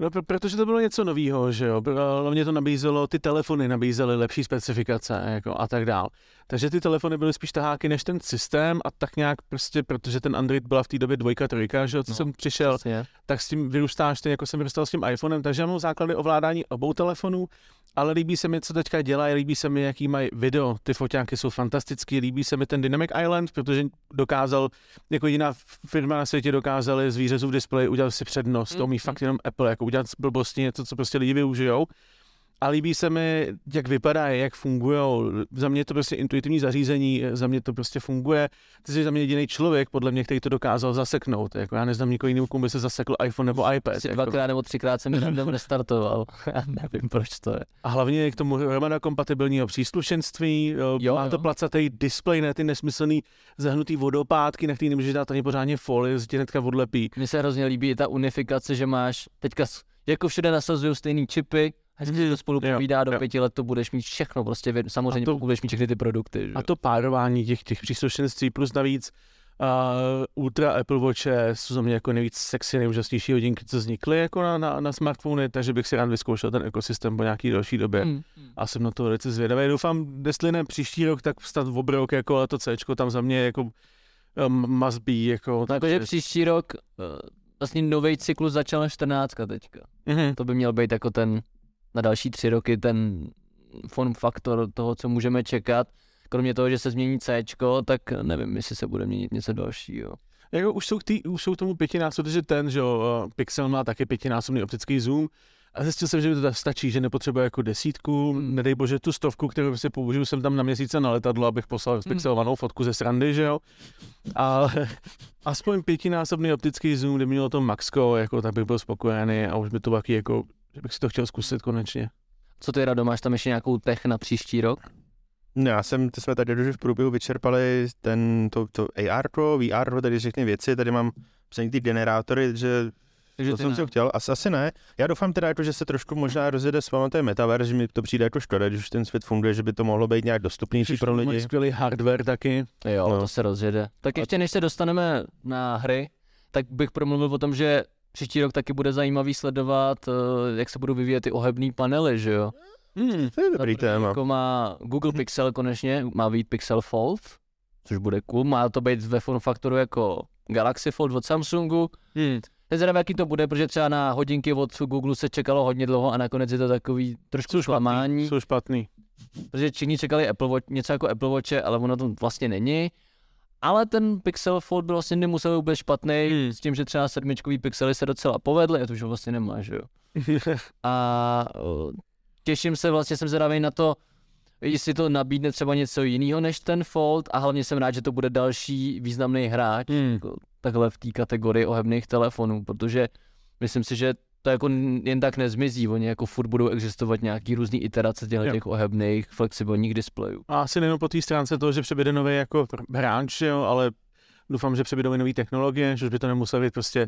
No, pr- protože to bylo něco nového, že jo. Hlavně to nabízelo, ty telefony nabízely lepší specifikace jako a tak dál. Takže ty telefony byly spíš taháky než ten systém a tak nějak prostě, protože ten Android byla v té době dvojka, trojka, že jo, co No, jsem přišel, Přesně. tak s tím vyrůstáš, ty jako jsem vyrůstal s tím iPhonem, takže já mám základy ovládání obou telefonů, ale líbí se mi, co teďka dělají, líbí se mi, jaký mají video, ty foťáky jsou fantastický, líbí se mi ten Dynamic Island, protože dokázal, jako jediná firma na světě dokázali z výřezu v displeji udělat si přednost, to umí Mm, fakt jenom Apple, jako udělat z blbosti něco, co prostě lidi využijou. A líbí se mi, jak vypadá, jak fungují. Za mě je to prostě intuitivní zařízení, za mě to prostě funguje. Ty jsi za mě jediný člověk, podle mě, který to dokázal zaseknout. Jako já neznám nikoho jiného, komu by se zasekl iPhone nebo iPad. Jako. dvakrát nebo třikrát jsem random restartoval. Já nevím, proč to je. A hlavně je k tomu hromada kompatibilního příslušenství, jo, Jo, má to jo. placatý displej, ne ty nesmyslný zahnutý vodopádky, na který nemůžeš dát ani pořádně folie, z hnedka odlepí. Mně se hrozně líbí ta unifikace, že máš teďka jako všude nasazují stejný čipy, hezky to spolu povídá, do jo. pěti let to budeš mít všechno, prostě samozřejmě A to- pokud budeš mít všechny ty produkty. Že? A to párování těch, těch příslušenství plus navíc uh, Ultra Apple Watche jsou za mě jako nejvíc sexy, nejúžasnější hodinky, co vznikly jako na, na, na smartfony, takže bych si rád vyzkoušel ten ekosystém po nějaký další době. Mm. A jsem na to velice zvědavý. Doufám, jestli ne příští rok, tak snad v obrok, jako to C tam za mě jako um, must be, jako. No jakože příští rok uh, vlastně nový cyklus začal na 14 teďka. Mhm. To by měl být jako ten na další tři roky ten form faktor toho, co můžeme čekat. Kromě toho, že se změní C, tak nevím, jestli se bude měnit něco dalšího. Jako už jsou, k tý, už jsou tomu pětinásobně, že ten, že jo, uh, Pixel má taky pětinásobný optický zoom. A zjistil jsem, že to tak stačí, že nepotřebuje jako desítku, Hmm. nedej bože tu stovku, kterou si použiju jsem tam na měsíce na letadlo, abych poslal spixelovanou fotku ze srandy, že jo. Ale aspoň pětinásobný optický zoom, kdyby mělo to Maxko, jako tak bych byl spokojený a už by to taky jako, že bych si to chtěl zkusit konečně. Co ty, Rado, máš tam ještě nějakou tech na příští rok? No, já jsem, ty jsme tady už v průběhu vyčerpali ten, to, to AR, VR, tady všechny věci, tady mám psaný ty generátory, že Takže to ty jsem si chtěl, asi, asi ne. Já doufám teda, jako, že se trošku možná rozjede s vámi ten metaverse, že mi to přijde jako škoda, když už ten svět funguje, že by to mohlo být nějak dostupnější pro Mají lidi. skvělý hardware taky. Jo, No. to se rozjede. Tak ještě než se dostaneme na hry, tak bych promluvil o tom, že příští rok taky bude zajímavý sledovat, eh, jak se budou vyvíjet ty ohebný panely, že jo? Hmm. To je dobrý Protože téma. Jako má Google Pixel konečně, má být Pixel Fold, což bude cool, má to být ve form faktoru jako Galaxy Fold od Samsungu. Hmm. Zvědavý, jaký to bude, protože třeba na hodinky od Google se čekalo hodně dlouho a nakonec je to takový trošku Jsou špatný. Jsou špatný. Protože všichni čekali Apple Watch, něco jako Apple Watche, ale ono to vlastně není. Ale ten Pixel Fold byl vlastně nemusel vůbec špatný, Hmm. s tím, že třeba sedmičkový pixely se docela povedly, a to už vlastně nemá, že jo. A těším se, vlastně jsem zvědavý na to, jestli to nabídne třeba něco jiného než ten Fold a hlavně jsem rád, že to bude další významný hráč Hmm. jako takhle v té kategorii ohebných telefonů, protože myslím si, že to jako jen tak nezmizí, oni jako furt budou existovat nějaký různý iterace těchto Jo. těch ohebných flexibilních displejů. A asi nejenom po té stránce toho, že přebyde nový jako hráč, jo, ale doufám, že přebydou i nové technologie, že už by to nemuselo být prostě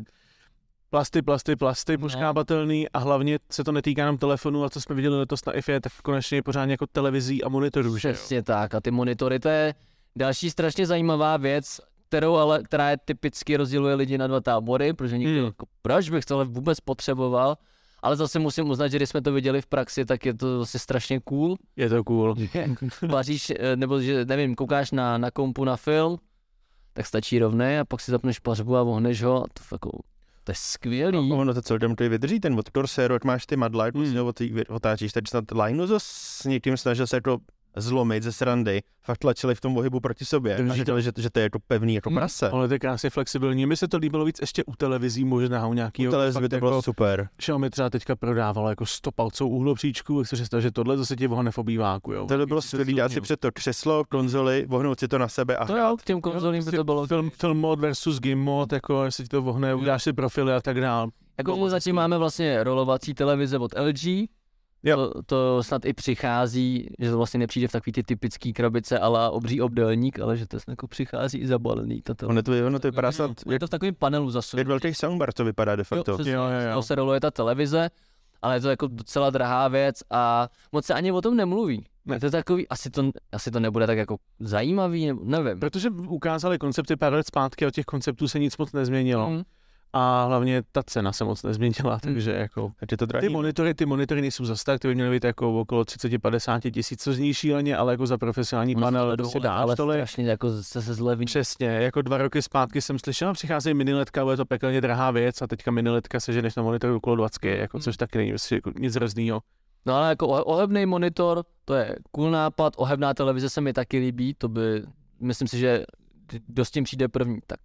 plasty, plasty, plasty, poškábatelný a hlavně se to netýká jenom telefonu a co jsme viděli letos na IFE, tak konečně je pořádně jako televizí a monitorů, že. Přesně tak a ty monitory, to je další strašně zajímavá věc, kterou ale, která je typicky rozděluje lidi na dva tábory, protože někdo Hmm. jako, proč bych tohle vůbec potřeboval, ale zase musím uznat, že když jsme to viděli v praxi, tak je to zase strašně cool. Je to cool. Vaříš, eh, nebo že nevím, koukáš na, na kompu na film, tak stačí rovné a pak si zapneš pařbu a ohneš ho a to jako To je skvělý. No, ono to celkem to vydrží, ten motor séru, jak máš ty jak Hmm. otáčíš, teď snad lineu s někým snažil se to zlomit ze srandy, fakt tlačili v tom pohybu proti sobě Takže a říkali, že, že to je jako pevný jako Hmm. prase. Ale to je krásně flexibilní. Mně se to líbilo víc ještě u televizí, možná u nějakého. Televize by fakt to bylo jako, super. Xiaomi třeba teďka prodávalo jako 100 palců uhlopříčků, jak se představ, že tohle zase ti vohne v obýváku, jo. Tohle bylo Se skvělý, dát si před to křeslo, konzoli, vohnout si to na sebe a To jo, k těm konzolím by to bylo. Film, film mod versus game mod, jako jestli ti to vohne, uděláš si profily a tak dál. Jako mu zatím máme vlastně rolovací televize od LG. Jo. To, to, snad i přichází, že to vlastně nepřijde v takový ty typický krabice, ale obří obdélník, ale že to snad jako přichází i zabalený. To, to, ono to, ono to vypadá snad je to v takovém panelu zase. jak velký soundbar to vypadá de facto. Jo, přesně, Jo, jo, jo. To se roluje ta televize, ale je to jako docela drahá věc a moc se ani o tom nemluví. Ne. Je to takový, asi to, asi to nebude tak jako zajímavý, nebo nevím. Protože ukázali koncepty pár let zpátky a od těch konceptů se nic moc nezměnilo. Mm. A hlavně ta cena se moc nezměnila, takže jako je to drahý. ty monitory, ty monitory nejsou zas tak, ty by měly být jako okolo 30-50 tisíc, co zní šíleně, ale jako za profesionální panel to si dáš ale tolik. strašně jako se, se zlevní. Přesně, jako dva roky zpátky jsem slyšel, přicházejí miniletka, bude to pekelně drahá věc a teďka miniletka seženeš na monitoru okolo 20, jako, což taky není prostě jako nic hroznýho. No ale jako ohe- ohebný monitor, to je cool nápad, ohebná televize se mi taky líbí, to by, myslím si, že kdo s tím přijde první, tak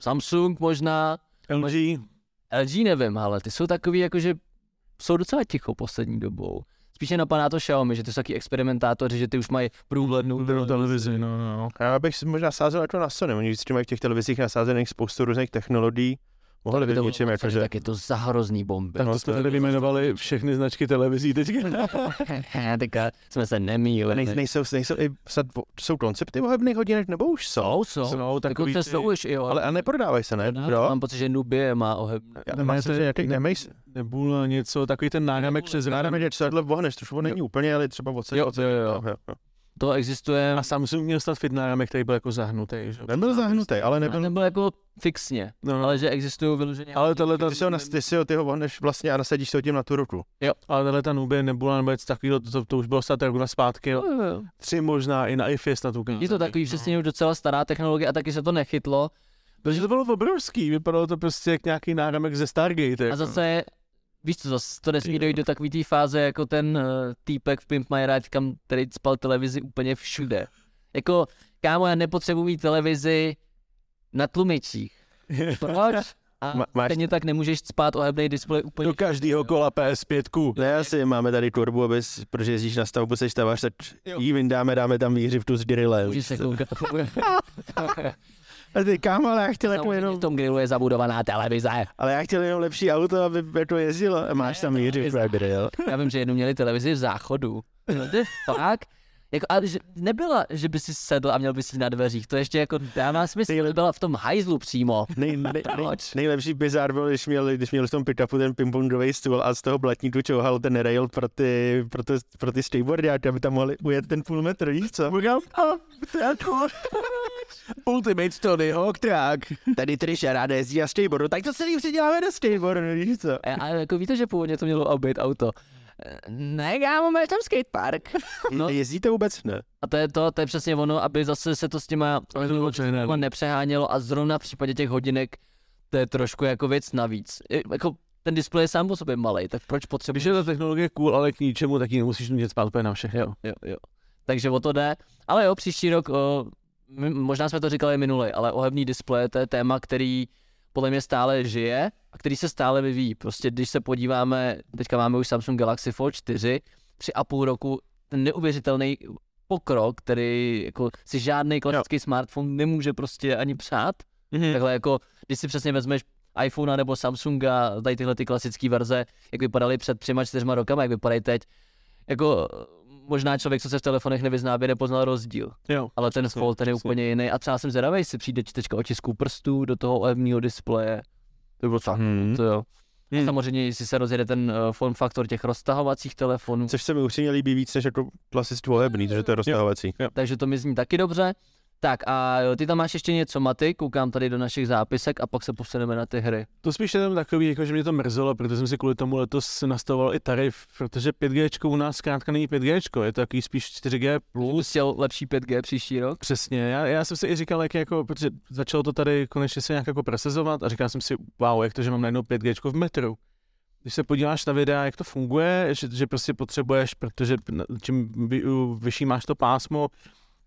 Samsung možná, LG, LG nevím, ale ty jsou takový jako, že jsou docela ticho poslední dobou. Spíše napadá to Xiaomi, že ty jsou taky experimentátoři, že ty už mají průhlednou televizi, no, no, no. Já bych si možná sázel jako na Sony, oni vždycky mají v těch televizích nasázených spoustu různých technologií, mohli Tak to být něčím bylo jako, že... Tak je to za hrozný bomby. Tak to jsme tady vyjmenovali všechny značky televizí teďka. Teďka jsme se nemýlili. Nej, nejsou, nejsou, i, snad, jsou koncepty ohebných hodinek, nebo už jsou? Jsou, jsou. Jsou takový Dokonce ty- jsou už jo. Ale a neprodávají se, ne? Jo? Mám pocit, že Nubie má ohebné. Já Ne, mám to se, je- že jaký ne- nemej, Nebula něco, takový ten náramek přes Ráda rád. mi, že tohle vohneš, trošku není úplně, ale třeba odsaď. Jo, jo, jo. Jo, jo. To existuje. A Samsung měl snad fit náramek, který byl jako zahnutý. Že? Nebyl zahnutý, ale Nebyl, nebyl... nebyl jako fixně, No, no. ale že existují vyloženě. Ale tohle ta, Ty si ho, ty si ho, ty ho vohneš vlastně a nasadíš to tím na tu ruku. ale tahle ta Nubie nebula nebo něco takového, to, to, to, už bylo snad rok zpátky. Jo, jo, jo. Tři možná i na IFI snad ukázali. Je to takový přesně už docela stará technologie a taky se to nechytlo. Protože to bylo obrovský, vypadalo to prostě jak nějaký náramek ze Stargate. A Jako. zase, víš co, zase to nesmí dojít do takové té fáze jako ten uh, týpek v Pimp My Ride, kam který spal televizi úplně všude. Jako, kámo, já nepotřebuji mít televizi na tlumičích. Proč? A Ma- máš- stejně tak nemůžeš spát ohebný displej úplně Do každého kola PS5. Ne, asi máme tady turbu, abys, protože jezdíš na stavbu, seš stavař, tak Jo. jí vyndáme, dáme tam výřivku s grillem. Můžeš se koukat. Ty kámo, ale já chtěl jako jenom, v tom grilu je zabudovaná televize. ale já chtěl jenom lepší auto, aby to jezdilo. A máš tam výřivku a grill. Já vím, že jednou měli televizi v záchodu. No to je fakt. Jako, a že nebyla, že by si sedl a měl by si na dveřích. To ještě jako dává smysl. Byla v tom hajzlu přímo. Nej, nej, nej, nejlepší bizár byl, když měl, když měl v tom pick-upu ten pingpongový stůl a z toho blatníku čouhal ten rail pro ty, pro ty, pro ty skateboardiáky, aby tam mohli ujet ten půl metr, víš co? Ultimate Tony Hawk Track. Tady Trisha ráda jezdí na skateboardu, tak to celý předěláme na skateboardu, víš co? A, a jako víte, že původně to mělo být auto. Ne, kámo, máš tam skatepark. No. Jezdíte vůbec? Ne. A to je to, to je přesně ono, aby zase se to s těma Ale to bylo přehnané. nepřehánělo a zrovna v případě těch hodinek to je trošku jako věc navíc. Je, jako ten displej je sám po sobě malý, tak proč Když potřebuješ? je ta technologie cool, ale k ničemu, tak ji nemusíš nutit spát úplně na všechno. Jo, jo, jo. Takže o to jde. Ale jo, příští rok, o, možná jsme to říkali minulej, ale ohebný displej to je téma, který podle mě stále žije a který se stále vyvíjí. Prostě když se podíváme, teďka máme už Samsung Galaxy Fold 4, tři a půl roku, ten neuvěřitelný pokrok, který jako si žádný klasický jo. smartphone nemůže prostě ani přát. Mhm. Takhle jako, když si přesně vezmeš iPhone nebo Samsunga, tady tyhle ty klasické verze, jak vypadaly před třema, čtyřma rokama, jak vypadají teď, jako možná člověk, co se v telefonech nevyzná, by nepoznal rozdíl. Jo. Ale ten Přesně, Fold ten je úplně jiný. A třeba jsem zvědavý, jestli přijde čtečka otisků prstů do toho ohebného displeje. To by bylo fakt, Hmm. to jo. A Hmm. samozřejmě, jestli se rozjede ten uh, form faktor těch roztahovacích telefonů, Což se mi upřímně líbí víc, než jako klasicky ohebný, protože to je roztahovací. takže to mi zní taky dobře. Tak a jo, ty tam máš ještě něco, Maty, koukám tady do našich zápisek a pak se posuneme na ty hry. To spíš jenom takový, jako, že mě to mrzelo, protože jsem si kvůli tomu letos nastavoval i tarif, protože 5G u nás zkrátka není 5G, je to takový spíš 4G+. Plus chtěl lepší 5G příští rok? Přesně, já, já jsem si i říkal, jak jako, protože začalo to tady konečně se nějak jako presazovat a říkal jsem si, wow, jak to, že mám najednou 5G v metru. Když se podíváš na videa, jak to funguje, že, že prostě potřebuješ, protože čím vy, vyšší máš to pásmo,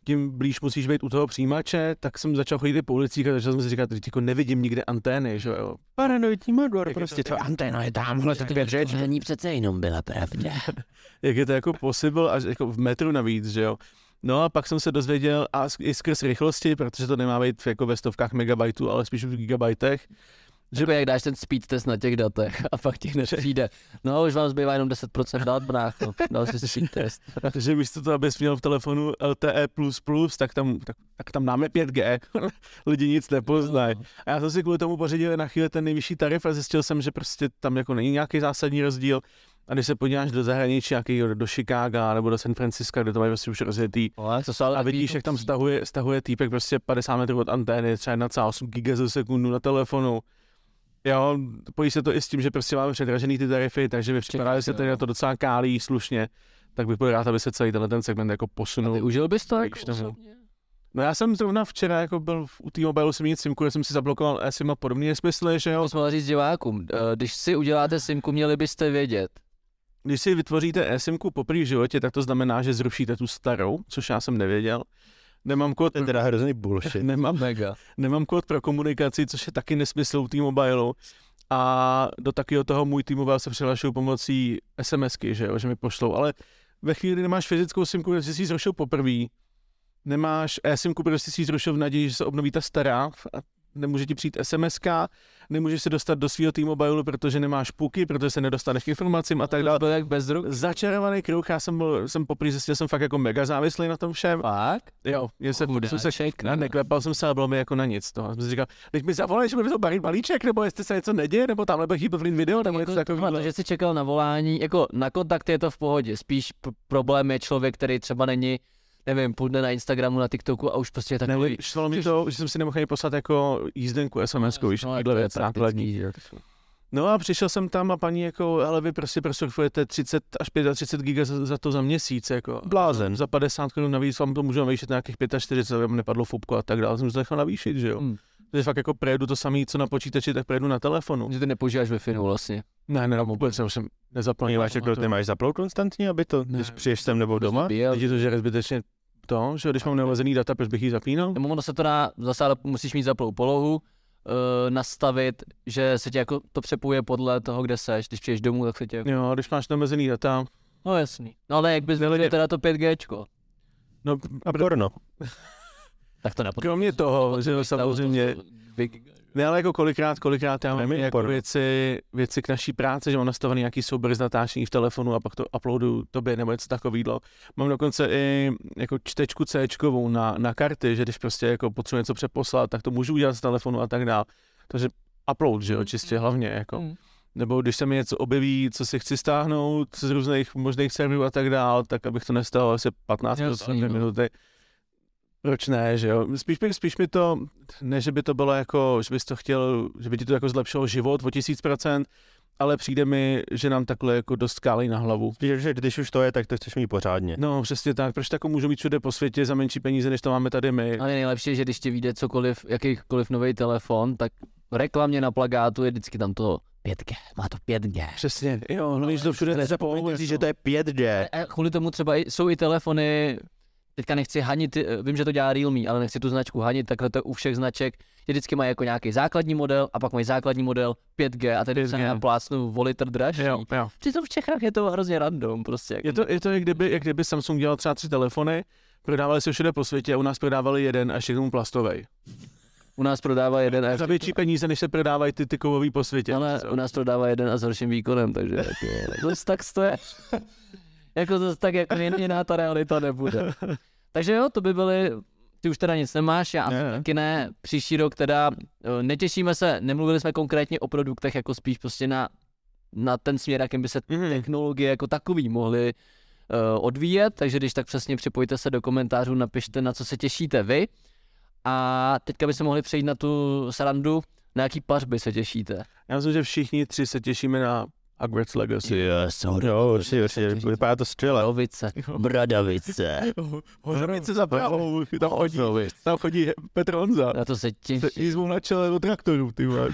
tím blíž musíš být u toho přijímače, tak jsem začal chodit po ulicích a začal jsem si říkat, že jako nevidím nikde antény, že jo. Paranoidní modor, prostě to anténa je tamhle, to dvě řeč. To není přece jenom byla pravda. jak je to jako possible, až jako v metru navíc, že jo. No a pak jsem se dozvěděl, a i skrz rychlosti, protože to nemá být jako ve stovkách megabajtů, ale spíš v gigabajtech, že jako jak dáš ten speed test na těch datech a pak ti hned přijde, no už vám zbývá jenom 10% dat, brácho, dal si speed test. Takže místo toho, abys měl v telefonu LTE++, tak tam, tak, tak tam dáme 5G, lidi nic nepoznají. A já jsem si kvůli tomu pořídil na chvíli ten nejvyšší tarif a zjistil jsem, že prostě tam jako není nějaký zásadní rozdíl. A když se podíváš do zahraničí, jaký do Chicaga nebo do San Francisca, kde to mají prostě už rozjetý, no, a vidíš, jak tam stahuje, stahuje týpek prostě 50 metrů od antény, třeba 1,8 giga za sekundu na telefonu Jo, pojí se to i s tím, že prostě máme předražený ty tarify, takže mi připadá, že se tady na to docela kálí slušně, tak bych byl rád, aby se celý tenhle ten segment jako posunul. A ty užil bys to jako No já jsem zrovna včera jako byl u T-Mobile jsem mít simku, já jsem si zablokoval eSIM a podobně smysly, že jo. To jsem říct divákům, eh, když si uděláte simku, měli byste vědět. Když si vytvoříte eSIMku poprvé v životě, tak to znamená, že zrušíte tu starou, což já jsem nevěděl. Nemám kód. To je teda hrozný bullshit. Nemám, Mega. nemám kód pro komunikaci, což je taky nesmysl u T-Mobile. A do takového toho můj T-Mobile se přihlašují pomocí SMSky, že, jo, že mi pošlou. Ale ve chvíli, kdy nemáš fyzickou simku, že jsi ji zrušil poprvé, nemáš e-simku, protože jsi ji zrušil v naději, že se obnoví ta stará a nemůže ti přijít SMS, nemůžeš se dostat do svého T-Mobile, protože nemáš puky, protože se nedostaneš k informacím a tak dále. To jak bez druk. Začarovaný kruh, já jsem byl, jsem poprvé zjistil, jsem fakt jako mega závislý na tom všem. Fakt? Jo, je se, jsem se ne, neklepal jsem se, ale bylo mi jako na nic. To. Jsem si říkal, teď mi zavolej, že mi to barí balíček, nebo jestli se něco neděje, nebo tamhle bych chyběl video, nebo něco jako takového. že jsi čekal na volání, jako na kontakt je to v pohodě, spíš problém je člověk, který třeba není nevím, půl dne na Instagramu, na TikToku a už prostě je takový... Ne, šlo mi to, že jsem si nemohl poslat jako jízdenku SMS, no, víš, no, takhle věc, základní. No a přišel jsem tam a paní jako, ale vy prostě prosurfujete 30 až 35 giga za, za to za měsíc, jako. Blázen. Za 50 korun navíc vám to můžu navýšit nějakých 45, aby nepadlo fupko a tak dále, jsem to nechal navýšit, že jo. Hmm. Takže fakt jako prejedu to samé, co na počítači, tak prejedu na telefonu. Že ty nepoužíváš wi no vlastně. Ne, ne, vůbec, já už jsem nezaplnil. Máš jako, ty máš zaplout konstantně, aby to, ne, když přiješ sem nebo doma? Teď to že zbytečně to, že když mám neomezený data, proč bych ji zapínal? Nebo ono se to dá, zase ale musíš mít zaplou polohu, uh, nastavit, že se ti jako to přepuje podle toho, kde seš, když přijdeš domů, tak se tě... Jo, když máš neomezený data. No jasný. No ale jak bys měl teda to 5G? No a porno. tak to nepotřebuje. Kromě toho, že samozřejmě... Ne, ale jako kolikrát, kolikrát já mám jako věci, věci k naší práci, že mám nastavený nějaký soubor z natáčení v telefonu a pak to uploadu tobě nebo něco takového. Mám dokonce i jako čtečku C na, na karty, že když prostě jako potřebuji něco přeposlat, tak to můžu udělat z telefonu a tak dále. Takže upload, že jo, mm, čistě mm. hlavně jako. Mm. Nebo když se mi něco objeví, co si chci stáhnout z různých možných serverů a tak dále, tak abych to nestalo asi 15 no. minuty proč ne, že jo? Spíš, mi, spíš mi to, ne, že by to bylo jako, že bys to chtěl, že by ti to jako zlepšilo život o tisíc procent, ale přijde mi, že nám takhle jako dost kálí na hlavu. Spíš, že když už to je, tak to chceš mít pořádně. No, přesně tak. Proč tak můžu mít všude po světě za menší peníze, než to máme tady my? Ale nejlepší že když ti vyjde cokoliv, jakýkoliv nový telefon, tak reklamně na plagátu je vždycky tam to 5G, má to 5G. Přesně, jo, hlavně, že to všude nezapomeňte říct, že to je 5G. A kvůli tomu třeba jsou i telefony teďka nechci hanit, eh, vím, že to dělá Realme, ale nechci tu značku hanit, takhle to u všech značek, že vždycky mají jako nějaký základní model a pak mají základní model 5G a tedy se naplácnu o litr dražší. Jo, jo. Přitom v Čechách je to hrozně random prostě. Je to, je to jak, kdyby, jak kdyby Samsung dělal třeba tři telefony, prodávali se všude po světě a u nás prodávali jeden a tomu plastový. U nás prodává jeden a... Za větší peníze, než se prodávají ty, ty kovový po světě. Ale u nás prodává jeden a s horším výkonem, takže jako, tak to je. Jako to tak jako jiná ta realita nebude. Takže jo, to by byly, ty už teda nic nemáš, já ne, ne. taky ne, příští rok teda eh, netěšíme se, nemluvili jsme konkrétně o produktech, jako spíš prostě na, na ten směr, jakým by se mm. technologie jako takový mohly uh, odvíjet, takže když tak přesně připojte se do komentářů, napište, na co se těšíte vy. A teďka bychom mohli přejít na tu srandu, na jaký pařby se těšíte. Já myslím, že všichni tři se těšíme na Hogwarts Legacy. Yes, Jo, určitě, určitě, vypadá to střele. Bradavice. Bradavice. Hořovice za pravou, tam chodí, tam chodí Petr Honza. Na to se Se těším. jízvou na čele do traktoru, ty vole.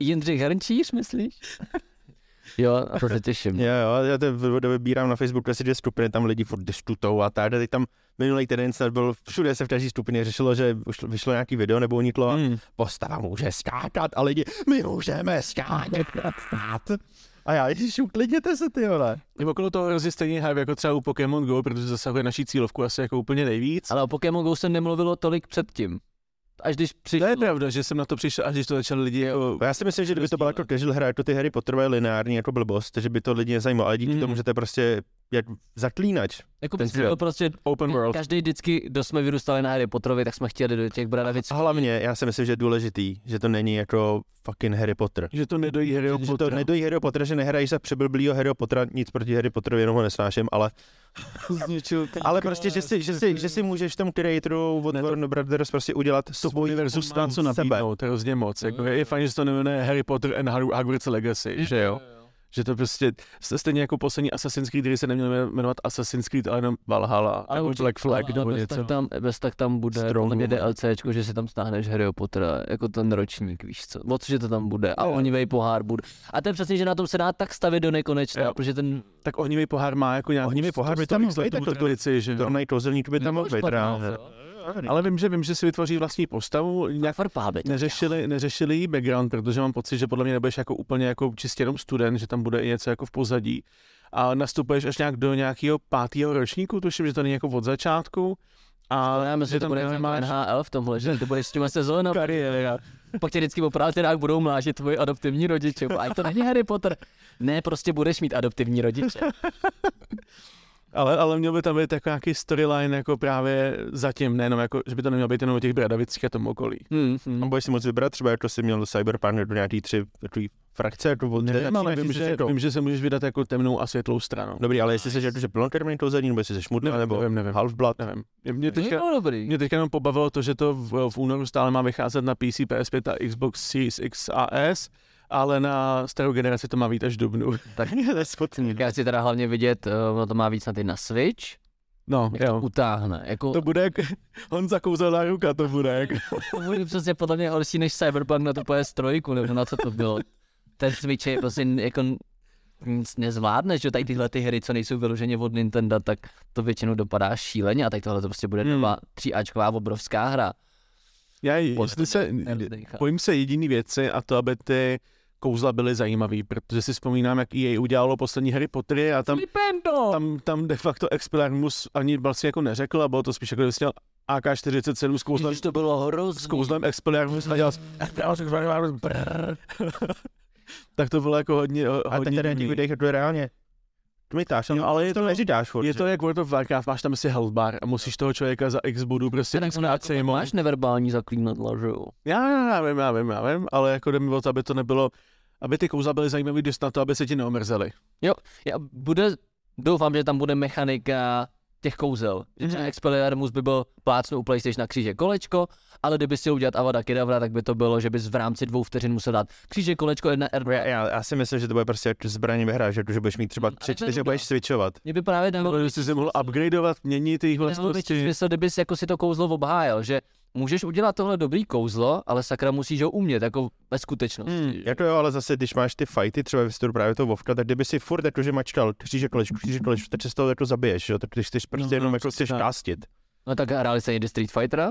Jindřich Hrnčíř, myslíš? Jo, na to se těším. Jo, jo, já to vybírám na Facebooku asi dvě skupiny, tam lidi furt diskutou a tady, teď tam minulý týden snad byl, všude se v každé skupině řešilo, že už vyšlo nějaký video nebo uniklo a Hmm. postava může skákat a lidi, my můžeme skákat. A já, ježiši, uklidněte se, ty vole. Je okolo toho hrozně stejně hype jako třeba u Pokémon Go, protože zasahuje naší cílovku asi jako úplně nejvíc. Ale o Pokémon Go se nemluvilo tolik předtím. Až když To přišlo. je pravda, že jsem na to přišel, až když to začali lidi jako... Já si myslím, že kdyby to byla jako casual hra, jako ty hry Potterové lineární jako blbost, že by to lidi nezajímalo, ale díky Mm. tomu, že to je prostě jak zaklínač. Jako ten svět. prostě Open world. Každý vždycky, kdo jsme vyrůstali na Harry Potterovi, tak jsme chtěli do těch bradavic. A hlavně, já si myslím, že je důležitý, že to není jako fucking Harry Potter. Že to nedojí Harryho Že to nedojí Harry Pottera, že nehrají za přeblblýho Harry Pottera, nic proti Harry Potterovi, jenom ho nesnáším, ale, Zničil ten ale prostě, že si, že, si, že si můžeš v tom creatoru od Warner Brothers prostě udělat to svůj univerzum má co nabídnout, to je hrozně moc. Jako, je, je fajn, že se to nejmenuje Harry Potter and Hog- Hogwarts Legacy, že jo? Že to prostě, st- stejně jako poslední Assassin's Creed, který se neměl jmenovat Assassin's Creed, ale jenom Valhalla, Ale nebo určitě- Black Flag, nebo bez, něco. tak tam, bez tak tam bude podle mě. DLCčko, že si tam stáhneš Harry Pottera, jako ten ročník, víš co, o co, že to tam bude a Jo. onivej pohár bude. A to je přesně, že na tom se dá tak stavit do nekonečna, Jo. protože ten Tak ohnivý pohár má jako nějakou... Ohnivý pohár by tam mohl být, tak že jo? Kouzelník by tam mohl být. Ale vím, že vím, že si vytvoří vlastní postavu, nějak to neřešili, neřešili jí background, protože mám pocit, že podle mě nebudeš jako úplně jako čistě jenom student, že tam bude i něco jako v pozadí. A nastupuješ až nějak do nějakého pátého ročníku, tuším, že to není jako od začátku. A já myslím, že to bude tam jako máš NHL v tomhle, že ty budeš s těma sezónama, kariéra. pak tě vždycky po prázdninách budou mlážit tvoji adoptivní rodiče, a to není Harry Potter. Ne, prostě budeš mít adoptivní rodiče. Ale, ale měl by tam být jako nějaký storyline jako právě zatím, nejenom jako, že by to nemělo být jenom o těch bradavicích a tom okolí. Hmm, A hmm. budeš si moc vybrat, třeba jako si měl Cyberpunk do nějaký tři takový frakce, jako od Nevím, ale vím, že, jako- vím, že se můžeš vydat jako temnou a světlou stranou. Dobrý, ale jestli jsi jako, že plnokrevný kouzelník, nebo jestli jsi šmudný, Nevím, nebo nevím, nevím. half-blood. Nevím. Mě teďka, No, dobrý. Mě teďka jenom pobavilo to, že to v, v únoru stále má vycházet na PC, PS5 a Xbox Series X a S, ale na starou generaci to má být až v dubnu. Tak to smutný. já chci teda hlavně vidět, uh, ono to má víc na ty na Switch, No, jak to jo. utáhne. Jako, To bude jak Honza kouzelná ruka, to bude jak. to bude přesně podle mě horší než Cyberpunk na to PS3, nebo na co to bylo. Ten Switch je prostě jako nic nezvládneš, že tady tyhle ty hry, co nejsou vyloženě od Nintendo, tak to většinou dopadá šíleně a tak tohle to prostě bude Hmm. nová tříáčková obrovská hra. Já jestli se, bojím se jediný věci a to, aby ty kouzla byly zajímavý, protože si vzpomínám, jak EA udělalo poslední Harry Pottery a tam, Flipendo! tam, tam de facto Expelliarmus ani vlastně jako neřekl a bylo to spíš jako, kdyby měl AK-47 s kouzlem, Když to bylo hrozný. s kouzlem Expelliarmus a dělal tak to bylo jako hodně, A hodně tady těch divný. videích je to reálně. To mi táš, Jo, ale je to to- neříkáš furt. Je že- to jak World of Warcraft, máš tam si health bar a musíš toho člověka za X bodů prostě Tak jako, máš neverbální zaklínadla, že jo? Já, já, já vím, já vím, já vím, ale jako jde mi o to, aby to nebylo, aby ty kouzla byly zajímavé dost na to, aby se ti neomrzely. Já bude, doufám, že tam bude mechanika těch kouzel. Že třeba Mhm. Expelliarmus by byl plácnu u PlayStation na kříže kolečko, ale kdyby si udělat Avada Kedavra, tak by to bylo, že bys v rámci dvou vteřin musel dát kříže kolečko jedna R2. Já, já, já, si myslím, že to bude prostě zbraně ve hrách, že, že budeš mít třeba tři, to čtyři, budeš switchovat. Mě by právě dalo, jsi si mohl upgradeovat, měnit jejich vlastnosti. smysl, kdybys jako si to kouzlo obhájil, že můžeš udělat tohle dobrý kouzlo, ale sakra musíš ho umět, jako ve skutečnosti. Hmm. Jako jo, ale zase, když máš ty fighty, třeba v stylu právě toho Vovka, tak kdyby si furt jako, že mačkal kříže kolečko, kříže kolečko, tak se z toho jako zabiješ, jo, tak když chceš prostě No, jenom no, jako chceš tak. kástit. No tak hráli se někdy Street Fightera?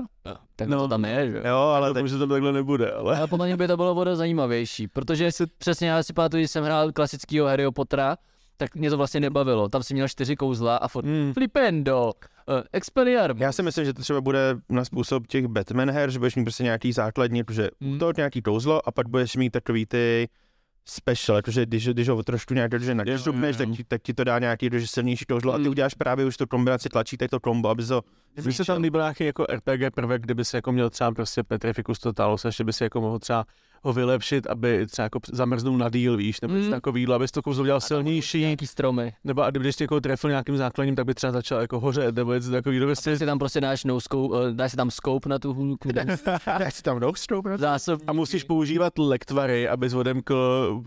Tak No. to tam je, že jo? Ale tak, že to takhle nebude, ale... Ale podle mě by to bylo voda zajímavější, protože si, přesně já si pamatuju, když jsem hrál klasického Harryho Pottera, tak mě to vlastně nebavilo. Tam si měl čtyři kouzla a fot... Hmm. Flipendo, uh, Expelliarmus. já si myslím, že to třeba bude na způsob těch Batman her, že budeš mít prostě nějaký základní, protože Hmm. to nějaký kouzlo a pak budeš mít takový ty special, jakože když, když ho trošku nějak jakože nakřupneš, tak, ti- tak ti to dá nějaký jakože silnější tohle a ty Mm. uděláš právě už tu kombinaci tlačítek, to kombo, aby to Mně se tam líbil nějaký jako RPG prvek, kdyby si jako měl třeba prostě Petrificus Totalus, ještě by si jako mohl třeba ho vylepšit, aby třeba jako zamrznul na díl, víš, nebo Mm. takový, aby to kouzlo udělal silnější, Nějaký stromy. nebo a kdyby tě jako trefil nějakým základním, tak by třeba začal jako hořet, nebo něco takového, prostě Si tam prostě dáš, no scope, dáš si tam scope na tu hůlku. Já si tam no Zásob. a musíš používat lektvary, abys odemkl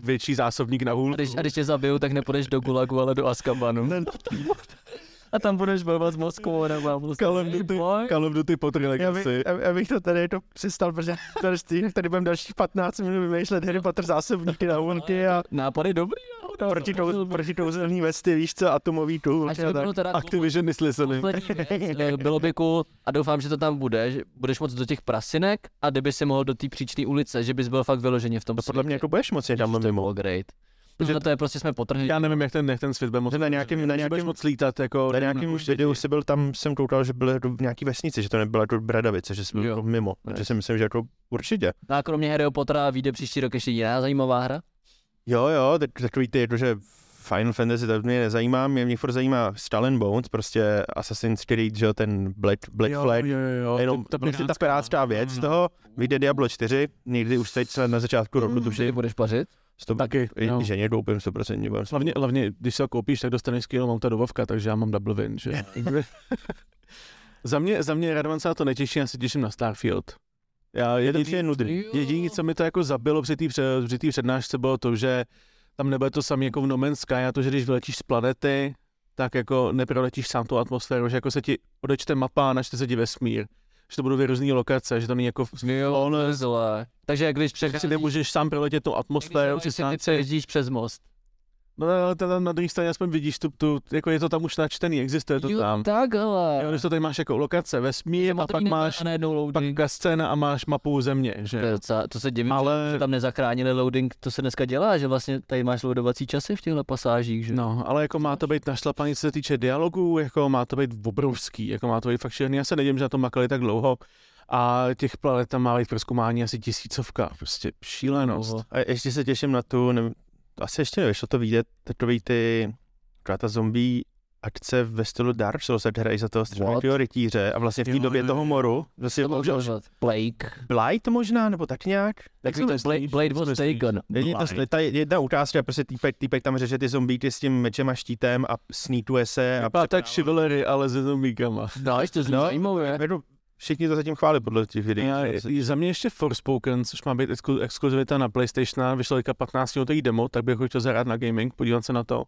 větší zásobník na A hůlku. když, a když tě zabiju, tak nepůjdeš do Gulagu, ale do Azkabanu. A tam budeš bojovat s Moskvou nebo prostě. Call of Duty. Call of Duty po Já, bych, Legacy. já, já bych to tady to přestal, protože tady, tady budeme další 15 minut vymýšlet Harry Potter zásobníky na únky a Nápady dobrý. proti, tou, proti kouzelný vesty, víš co, atomový tool. Až to bylo by cool a doufám, že to tam bude, že budeš moc do těch prasinek a kdyby si mohl do té příčné ulice, že bys byl fakt vyloženě v tom To podle mě jako budeš moci tam to by mimo. bylo great. Tohle to je prostě jsme potrhli. Já nevím, jak ten, jak ten svět bude moc, Na nějakém, na nějakém, moc lítat, jako na nějakém videu si byl tam, jsem koukal, že byly v nějaký vesnici, že to nebyla jako Bradavice, že jsi byl jako mimo. Takže si myslím, že jako určitě. No a kromě Harryho Pottera vyjde příští rok ještě jiná zajímavá hra. Jo, jo, tak, takový ty, jakože Final Fantasy, to mě nezajímá, mě, mě furt zajímá and Bones, prostě Assassin's Creed, že jo, ten Black, Black jo, Flag, Jo, jo, jo. jenom ta, prostě ta pirátská věc z toho, vyjde Diablo 4, někdy už teď na začátku roku, Ty tuším, budeš pařit? To Taky, i, no. i ženě koupím 100%. Budem se- Hlavně, hlavně, když se ho koupíš, tak dostaneš skill mount do Vovka, takže já mám double win, že? za mě, za mě Radovan se na to netěší, já se těším na Starfield. Já Je to přijde nudný. jediný, co mi to jako zabilo při té před, při té přednášce, bylo to, že tam nebude to samé jako v No Man's Sky, a to, že když vyletíš z planety, tak jako neproletíš sám tu atmosféru, že jako se ti odečte mapa a načte se ti vesmír. Že to budou dvě různé lokace, že to není jako je zlé. Takže když přecházíš, nemůžeš sám proletět tu atmosféru, přejezdíš přes most. No ale teda na druhé straně aspoň vidíš tu, tu, jako je to tam už načtený, existuje to Jo, tam. takhle. Jo, když to tady máš jako lokace, vesmír a pak máš a najednou pak scéna a máš mapu země, To, je že? docela, to se divím, Ale- že tam nezachránili loading, to se dneska dělá, že vlastně tady máš loadovací časy v těchto pasážích, že? No, ale jako má to být našlapaný, co se týče dialogů, jako má to být obrovský, jako má to být fakt šílený. Já se nedím, že na to makali tak dlouho a těch planet tam má být pro zkoumání asi tisícovka, prostě šílenost. Oho. A ještě se těším na tu, nevím, asi ještě nevyšlo to vidět, takový ty, taková ta zombie akce ve stylu Dark Souls, jak hrají za toho středního rytíře a vlastně v té době toho moru, vlastně To už, může už Blake. Blight možná, nebo tak nějak. Tak to? Blade, Blade was taken. Je to, ta jedna ukázka, prostě týpek, týpek tam řeže ty zombíky s tím mečem a štítem a snítuje se a Vypadá tak chivalry, ale se zombíkama. No, ještě to No, zajímavé. Všichni to zatím chválí podle těch videí. Já, za mě ještě Forspoken, což má být exklu- exkluzivita na PlayStation, vyšlo teďka 15 minutý demo, tak bych ho chtěl zahrát na gaming, podívat se na to.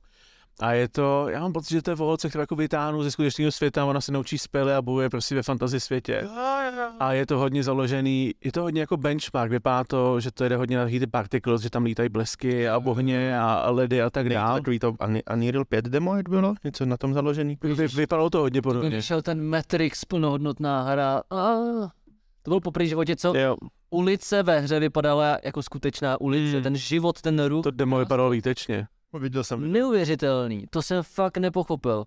A je to, já mám pocit, že to je o holce, která jako vytáhnu ze skutečného světa, ona se naučí spely a bojuje prostě ve fantasy světě. A je to hodně založený, je to hodně jako benchmark, vypadá to, že to jde hodně na ty particles, že tam lítají blesky a ohně a ledy a tak dále. Takový to Unreal 5 demo, jak bylo? Něco na tom založený? Vy, vypadalo to hodně podobně. vyšel ten Matrix plnohodnotná hra. A, to byl poprvé v životě, co Jo, ulice ve hře vypadala jako skutečná ulice. Hmm. Ten život, ten ruch. to demo vypadalo výtečně. Viděl jsem. Neuvěřitelný, to jsem fakt nepochopil.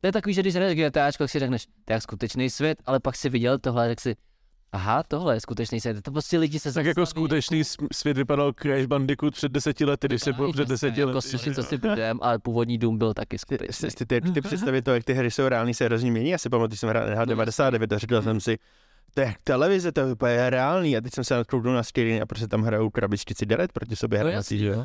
To je takový, že když hraješ GTAčko, tak si řekneš, to je skutečný svět, ale pak si viděl tohle, tak si, aha, tohle je skutečný svět. To prostě lidi se Tak jako zastaví, skutečný s- svět vypadal Crash Bandicoot před deseti lety, když se byl před deseti Jako lety. si, co si budem, ale původní Doom byl taky Ty, skutečný. ty, ty, ty, ty představy to, jak ty hry jsou reální, se hrozně mění. Já si pamatuju, když jsem hrál hrál 99 a říkal jsem si, to je televize, to je úplně reálný. A teď jsem se nakouknul na screen a prostě tam hrajou krabičky cigaret proti sobě No hrací, jasně, že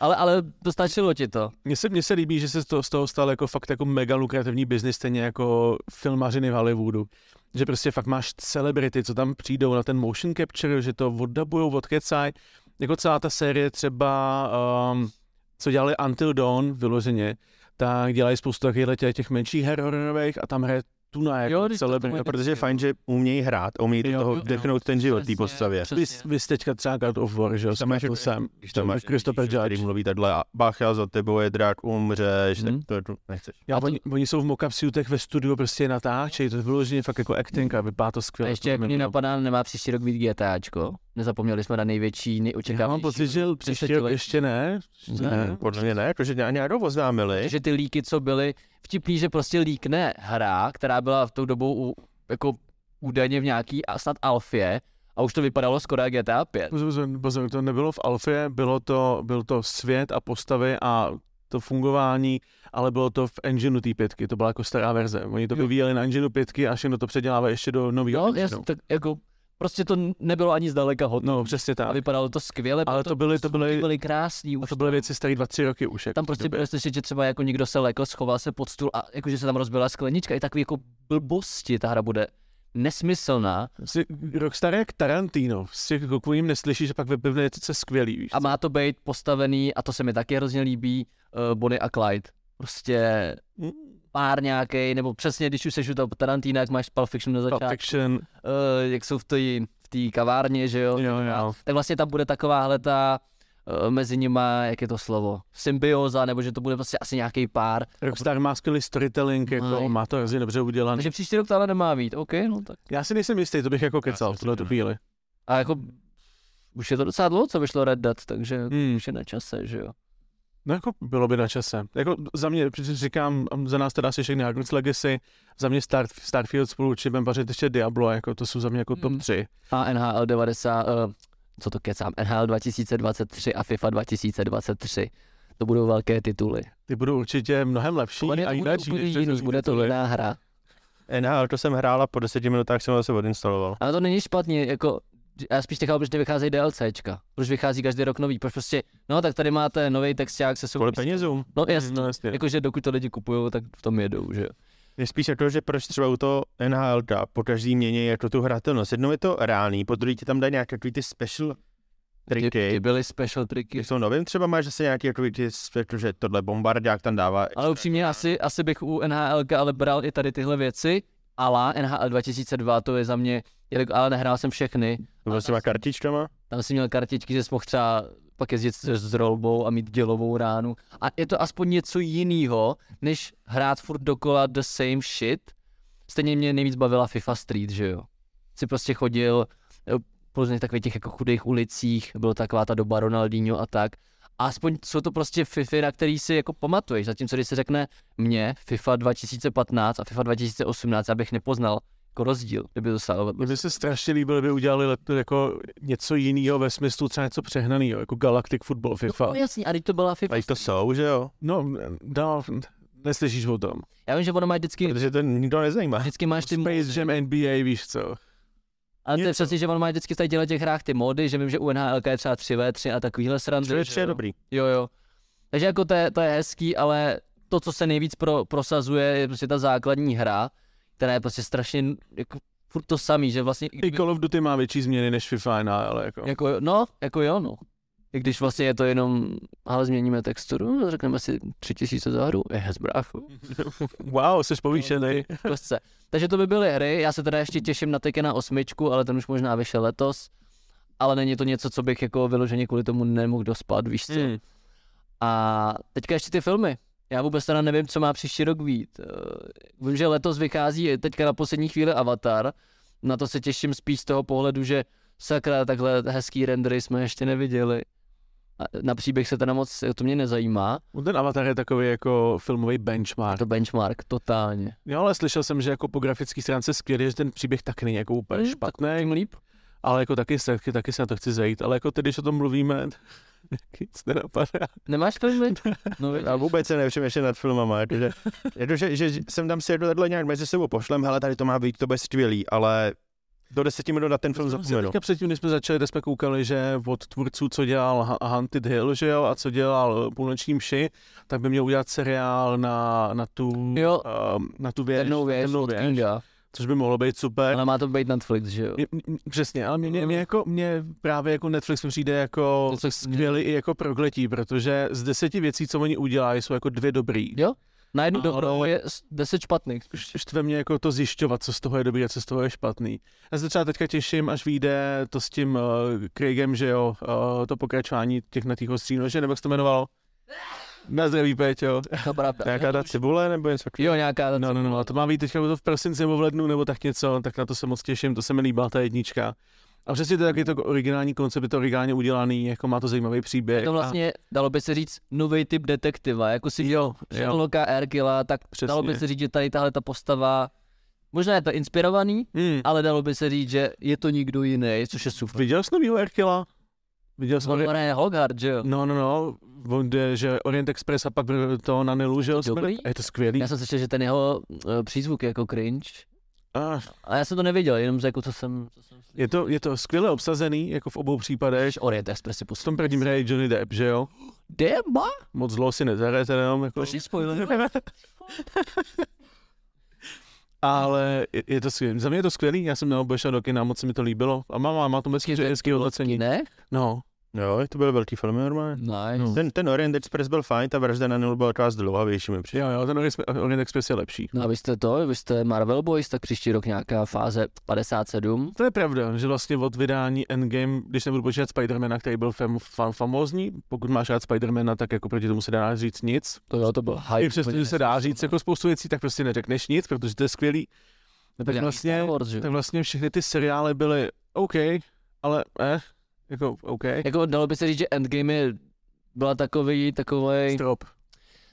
Ale, ale dostačilo ti to. Mně se, mně se líbí, že se toho, z toho stal jako fakt jako mega lukrativní biznis, stejně jako filmařiny v Hollywoodu. Že prostě fakt máš celebrity, co tam přijdou na ten motion capture, že to oddabujou, odkecaj. Jako celá ta série třeba, um, co dělali Until Dawn vyloženě, tak dělají spoustu takových těch, menších hororových a tam hraje tuna jako Jo, když to celebrity. Protože je fajn, že umějí hrát, a umějí do toho vdechnout ten život té postavě. Vy, vy jste teďka třeba God of War, že jo, Tam máš- jsem. Když tam máš Christopher Judge. mluví takhle a bacha za tebou je drak, umřeš, Hmm. tak to, to nechceš. Já, A to- oni, oni, jsou v mock-up suitech ve studiu prostě natáčejí, to je vyloženě fakt jako acting a vypadá to A skvěle. ještě jak mě napadá, nemá příští rok být GTAčko. Nezapomněli jsme na největší, Já nejočekávanější. mám pocit, že příště ještě ne. Ne. Podle mě ne, protože nějak oznámili. že ty líky, co byly, vtipný, že prostě líkne hra, která byla v tou dobou u, jako údajně v nějaký a snad alfě A už to vypadalo skoro jak GTA 5. Pozor, to nebylo v Alfě, bylo to, byl to svět a postavy a to fungování, ale bylo to v engineu té pětky, to byla jako stará verze. Oni to vyvíjeli na engineu pětky a všechno to předělávají ještě do nového engineu. jasně, tak jako, prostě to nebylo ani zdaleka hodno. No, přesně A tak. vypadalo to skvěle, Ale to byly, to byly, byly krásný. a to byly věci staré dva, tři roky už. jako tam prostě bylo slyšet, že třeba jako někdo se lekl, schoval se pod stůl a jakože se tam rozbila sklenička. I takový jako blbosti ta hra bude nesmyslná Jsi Rockstar je jak Tarantino, z těch kokovým neslyšíš, že pak vypivne něco skvělý, víš. a má to být postavený, a to se mi taky hrozně líbí, uh, Bonnie a Clyde. Prostě Mm. Pár nějaký, nebo přesně, když už seš u toho Tarantina, jak máš Pulp Fiction na Pulp začátku, Fiction, uh, jak jsou v té v té kavárně, že jo, jo, jo. tak vlastně tam bude takováhle ta uh, mezi nima, jak je to slovo, symbioza, nebo že to bude vlastně asi nějaký pár. Rockstar má skvělý storytelling, jako, Mají. má to hrozně dobře udělané. Takže příští rok to ale nemá být, OK, no tak. Já si nejsem jistý, to bych jako kecal v tuhle myslím, chvíli. A jako už je to docela dlouho, co vyšlo Red Dead, takže Hmm. už je na čase, že jo. No jako bylo by na čase. Jako za mě, protože říkám, za nás teda asi všechny Hogwarts Legacy, za mě Star, Starfield spolu budeme pařit ještě Diablo, jako to jsou za mě jako top Hmm. 3. A NHL 90, uh, co to kecám, NHL 2023 a FIFA 2023. To budou velké tituly. Ty budou určitě mnohem lepší Bude a to jinak úplně jiný, bude to jiná hra. NHL, to jsem hrál a po deseti minutách jsem ho zase odinstaloval. Ale to není špatně, jako já spíš nechápu, proč nevycházejí DLCčka. Proč vychází každý rok nový, proč prostě, no tak tady máte nový texták se Kvůli souvisí. penězům. No jasně, No jasně. jakože dokud to lidi kupují, tak v tom jedou, že jo. Je spíš jako, že proč třeba u toho NHL po každý měně jako tu hratelnost. Jednou je to reálný, po druhý ti tam dají nějaké ty special Ty, ty triky. byly special triky. Ty jsou novým třeba máš zase nějaký jako ty, že tohle bombardák tam dává. Ale upřímně asi, asi bych u NHL ale bral i tady tyhle věci, ale NHL 2002 to je za mě, jelikož- ale nehrál jsem všechny, To s těma kartičkama. tam si měl kartičky, že jsi mohl třeba pak jezdit s, s rolbou a mít dělovou ránu. A je to aspoň něco jiného, než hrát furt dokola the same shit. Stejně mě nejvíc bavila FIFA Street, že jo. Si prostě chodil po takových těch jako chudých ulicích, bylo taková ta doba Ronaldinho a tak. A aspoň jsou to prostě FIFA, na který si jako pamatuješ. Zatímco když se řekne mě FIFA 2015 a FIFA 2018, já bych nepoznal jako rozdíl, kdyby to stalo. Mně by se strašně líbilo, kdyby udělali let- jako něco jiného ve smyslu třeba něco přehnaného, jako Galactic Football FIFA. No jasně, a teď to byla FIFA. A to jsou, že jo? No, no, neslyšíš o tom. Já vím, že ono má vždycky, Protože to nikdo nezajímá. vždycky máš ty Space Jam NBA, víš co. Ale to je přesně, že on má vždycky v tady těch hrách ty mody, že vím, že u NHL je třeba 3v3 a takovýhle srandy. To je dobrý. Jo, jo. Takže jako to je, to je hezký, ale to, co se nejvíc pro, prosazuje, je prostě ta základní hra, která je prostě strašně jako furt to samý, že vlastně... I Call of Duty má větší změny než FIFA, ale jako. Jako, no, jako jo, no. I když vlastně je to jenom, ale změníme texturu, řekneme si tři tisíce za hru, je bráchu. Wow, jsi povýšený. Kostce. Takže to by byly hry, já se teda ještě těším na Tekena osmičku, ale ten už možná vyšel letos. Ale není to něco, co bych jako vyloženě kvůli tomu nemohl dospat, víš co. Hmm. A teďka ještě ty filmy. Já vůbec teda nevím, co má příští rok být. Eh, Vím, že letos vychází teďka na poslední chvíli Avatar. Na to se těším spíš z toho pohledu, že sakra, takhle hezký rendery jsme ještě neviděli. Na příběh se teda moc, to mě nezajímá. Ten Avatar je takový jako filmový benchmark. to benchmark, totálně. Jo, ale slyšel jsem, že jako po grafické stránce skvělý, že ten příběh tak není jako úplně Hmm, špatný, Tím líp. ale jako taky se, taky, taky se na to chci zajít. Ale jako teď, když o tom mluvíme, nic nenapadá. Nemáš filmy? No, vidíš. A vůbec se nepřemýšlím nad filmama, jakože, jakože, že jsem tam si jedno takhle nějak mezi sebou pošlem, hele, tady to má být, to bude skvělý, ale do deseti minut na ten film zapomenu. Teďka předtím, když jsme začali, jsme koukali, že od tvůrců, co dělal Haunted Hill, že jo, a co dělal Půlnoční mši, tak by měl udělat seriál na, na tu, Jo. um, na tu věž, Temnou věž temnou věž, Kinga. což by mohlo být super. Ale má to být Netflix, že jo? Mě, mě, přesně, ale mě, mě, mě, jako, mě právě jako Netflix mi přijde jako Netflix- skvělý i jako prokletí, protože z deseti věcí, co oni udělají, jsou jako dvě dobrý. Jo? Na jednu dobrou je deset špatných. Štve mě jako to zjišťovat, co z toho je dobrý a co z toho je špatný. Já se třeba teďka těším, až vyjde to s tím uh, Craigem, že jo, uh, to pokračování těch na těch ostří že nebo jak se to jmenovalo? Na zdraví, Péťo. To pravda. Nějaká ta cibule nebo něco takového? Jo, nějaká ta No, no, no, a to má být teďka to v prosinci nebo v lednu, nebo tak něco, tak na to se moc těším, to se mi líbila ta jednička. A přesně to je taky to originální koncept, je to originálně udělaný, jako má to zajímavý příběh. To vlastně, dalo by se říct, nový typ detektiva, jako si Jo, jo. Sherlocka Erkila, tak Přesně. dalo by se říct, že tady tahle ta postava Možná je to inspirovaný, Hmm. ale dalo by se říct, že je to nikdo jiný, což je super. Viděl jsi novýho Erkila? Viděl jsi On Ori- hraje Hogarth, že jo? No, no, no, on jde, že Orient Express a pak to na Nilu, že jo. A je to skvělý. Já jsem slyšel, že ten jeho uh, přízvuk je jako cringe. A A já jsem to neviděl, jenom jako co jsem, co jsem slyšel. je to, je to skvěle obsazený, jako v obou případech. Orient Express si V pustím. tom prvním hraje Johnny Depp, že jo? Dema? Moc zlo si nezahraje jenom, jako... Proč spoiler? Ale je, je to skvělý. Za mě je to skvělý, já jsem neobešel do kina, moc se mi to líbilo. A má, má to hezký, hezký hodnocení. Ne? No, Jo, to byly velký filmy normálně. Nice. No. Ten, ten Orient Express byl fajn, ta vražda na Nilu byla taková zdlouhavější mi přijde. jo, jo, ten Orient- Express je lepší. No a vy jste to, vy jste Marvel Boys, tak příští rok nějaká fáze 57. To je pravda, že vlastně od vydání Endgame, když nebudu počítat Spidermana, který byl fam, fam, famózní, pokud máš rád Spidermana, tak jako proti tomu se dá říct nic. To jo, to byl hype. I přesto, že se dá říct jako spoustu věcí, tak prostě neřekneš nic, protože to je skvělý. No, tak vlastně, Wars, tak vlastně všechny ty seriály byly OK, ale eh, jako OK. Jako dalo by se říct, že Endgame je, byla takový, takový, Strop.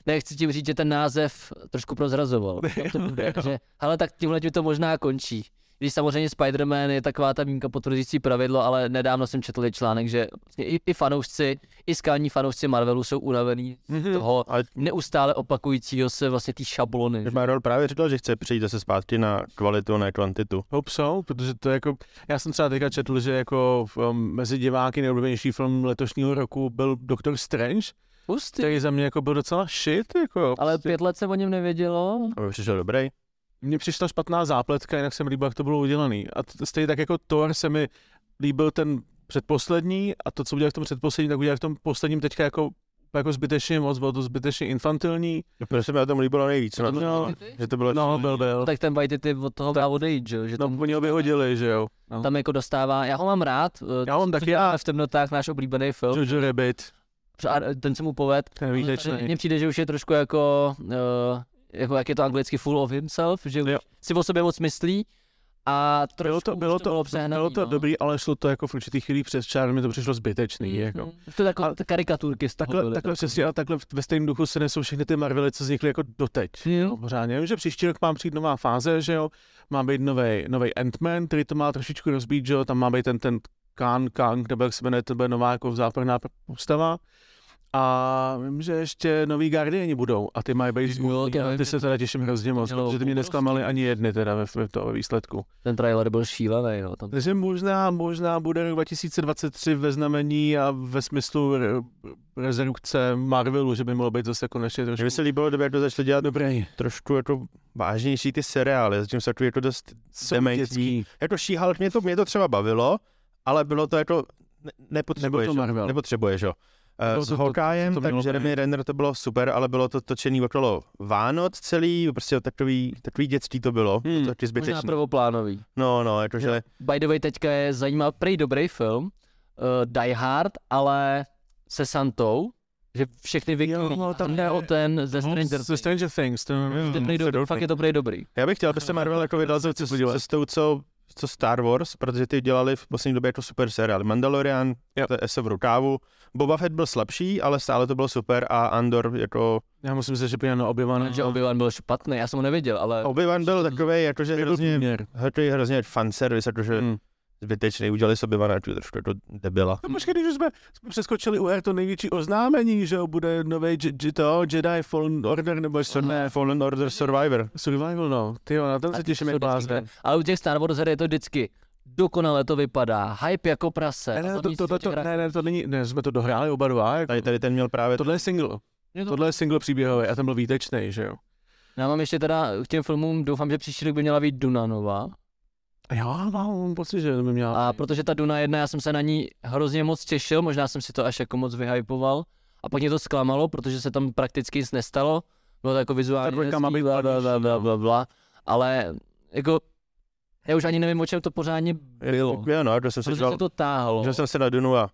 ne, chci tím říct, že ten název trošku prozrazoval. To bude, že, ale tak tímhle tím to možná končí. Když samozřejmě Spider-Man je taková ta výjimka potvrdící pravidlo, ale nedávno jsem četl článek, že vlastně i, i fanoušci, i skální fanoušci Marvelu jsou unavený z Mhm. toho neustále opakujícího se vlastně té šablony. když Marvel právě říkal, že chce přejít zase zpátky na kvalitu, ne kvantitu. Hope so, protože to je jako, já jsem třeba teďka četl, že jako um, mezi diváky nejoblíbenější film letošního roku byl Doctor Strange, Hustý. který za mě jako byl docela shit, jako. Ale prostě- pět let se o něm nevědělo. Aby přišel dobrý. Mně přišla špatná zápletka, jinak se mi líbilo, jak to bylo udělané. A stejně tak jako Thor se mi líbil ten předposlední a to, co udělal v tom předposledním, tak udělal v tom posledním teďka jako, jako zbytečně moc, bylo to zbytečně infantilní. Proto se mi na tom líbilo nejvíc, no, No, že to bylo no byl, byl. Tak ten Waititi od toho má odejít, že, jo, že No, tam, oni ho vyhodili, že jo. No. tam jako dostává, já ho mám rád, eh, Já mám taky já. v temnotách náš oblíbený film, Jojo Rabbit, a ten se mu poved. ten Mně přijde, že už je trošku jako, uh, jako jak je to anglicky full of himself, že Jo. si o sobě moc myslí a trošku Bylo to, bylo to, bylo přehnaný, bylo to no. dobrý, ale šlo to jako v určitých chvílích přes čár, mi to přišlo zbytečný. Mhm. Jako. To je takové karikaturky z toho Takhle, byly takhle takový. přesně, ale takhle ve stejném duchu se nesou všechny ty Marvely, co vznikly jako doteď. Jo. Pořádně. Vím, že příští rok má přijít nová fáze, že jo. Má být nový nový Ant-Man, který to má trošičku rozbít, že jo. Tam má být ten, ten Kang, Kang, nebo jak se jmenuje, to bude nová jako záporná postava. A vím, že ještě nový Guardiani budou a ty mají být Jo, je- ty se teda těším hrozně moc, mělo protože ty mě nesklamali ani jedny teda ve, ve, to, ve výsledku. Ten trailer byl šílený, no. Tam Takže možná, možná bude rok 2023 ve znamení a ve smyslu re, rezervce Marvelu, že by mohlo být zase konečně Mně by trošku se líbilo, kdyby to začali dělat dobrý. trošku jako vážnější ty seriály, zatím se takový jako dost dementní. Jako She-Hulk, mě to, mě to třeba bavilo, ale bylo to jako, ne, nepotřebuješ, Nebyl to Marvel. nepotřebuješ, jo. Uh, Bylo s to- to- Hawkejem, to tak mělo Jeremy. Renner to bylo super, ale bylo to točený okolo Vánoc celý, prostě takový, takový dětství to bylo, Hmm. hmm. taky možná zbytečný. prvoplánový. No, no, jakože, By the way, teďka je zajímavý, prej dobrý film, uh, Die Hard, ale se Santou, že všechny vyklí, Jo, no, tam jde o ten ze Stranger The Things. Stranger Things, to To je prej dobrý, fakt je to prej dobrý. já bych chtěl, aby se Marvel jako vydal cestou, co, co Star Wars, protože ty dělali v poslední době jako super seriály. Mandalorian, Jo. to je se v rukávu, Boba Fett byl slabší, ale stále to bylo super a Andor jako, Já musím říct, že Piano Obi-Wan, Že Obi-Wan byl špatný, já jsem ho neviděl, ale Obi-Wan byl takový, jakože byl hrozně, hrozně, hrozně fanservice, jakože Hmm. Zbytečný, udělali sobě Ivana trošku jako debila. No počkej, když jsme, jsme přeskočili u to největší oznámení, že jo, bude nový to, Jedi Fallen Order, nebo co ne, Ne, Fallen Order Survivor. Survival, no, ty jo, na ten A se těším jak blázne. Ale u těch Star Wars je to vždycky dokonale to vypadá, hype jako prase. Ne, ne, to, to, to, to, ne, ne, to není, ne, jsme to dohráli oba dva, jako, Tady, tady ten měl právě tohle je single, Je to- tohle je single příběhový a ten byl výtečný, že jo. Já mám ještě teda k těm filmům, doufám, že příští rok by měla být Duna nová. A já mám pocit, že by měla. A protože ta Duna jedna, já jsem se na ní hrozně moc těšil, možná jsem si to až jako moc vyhypoval. A pak mě to zklamalo, protože se tam prakticky nic nestalo. Bylo to jako vizuálně má hezký, být bla, bla, bla, bla, no. bla, bla, ale jako já už ani nevím, o čem to pořádně bylo. Jo, no, to jsem Protože dělal, se to táhlo. že jsem se na Dunu a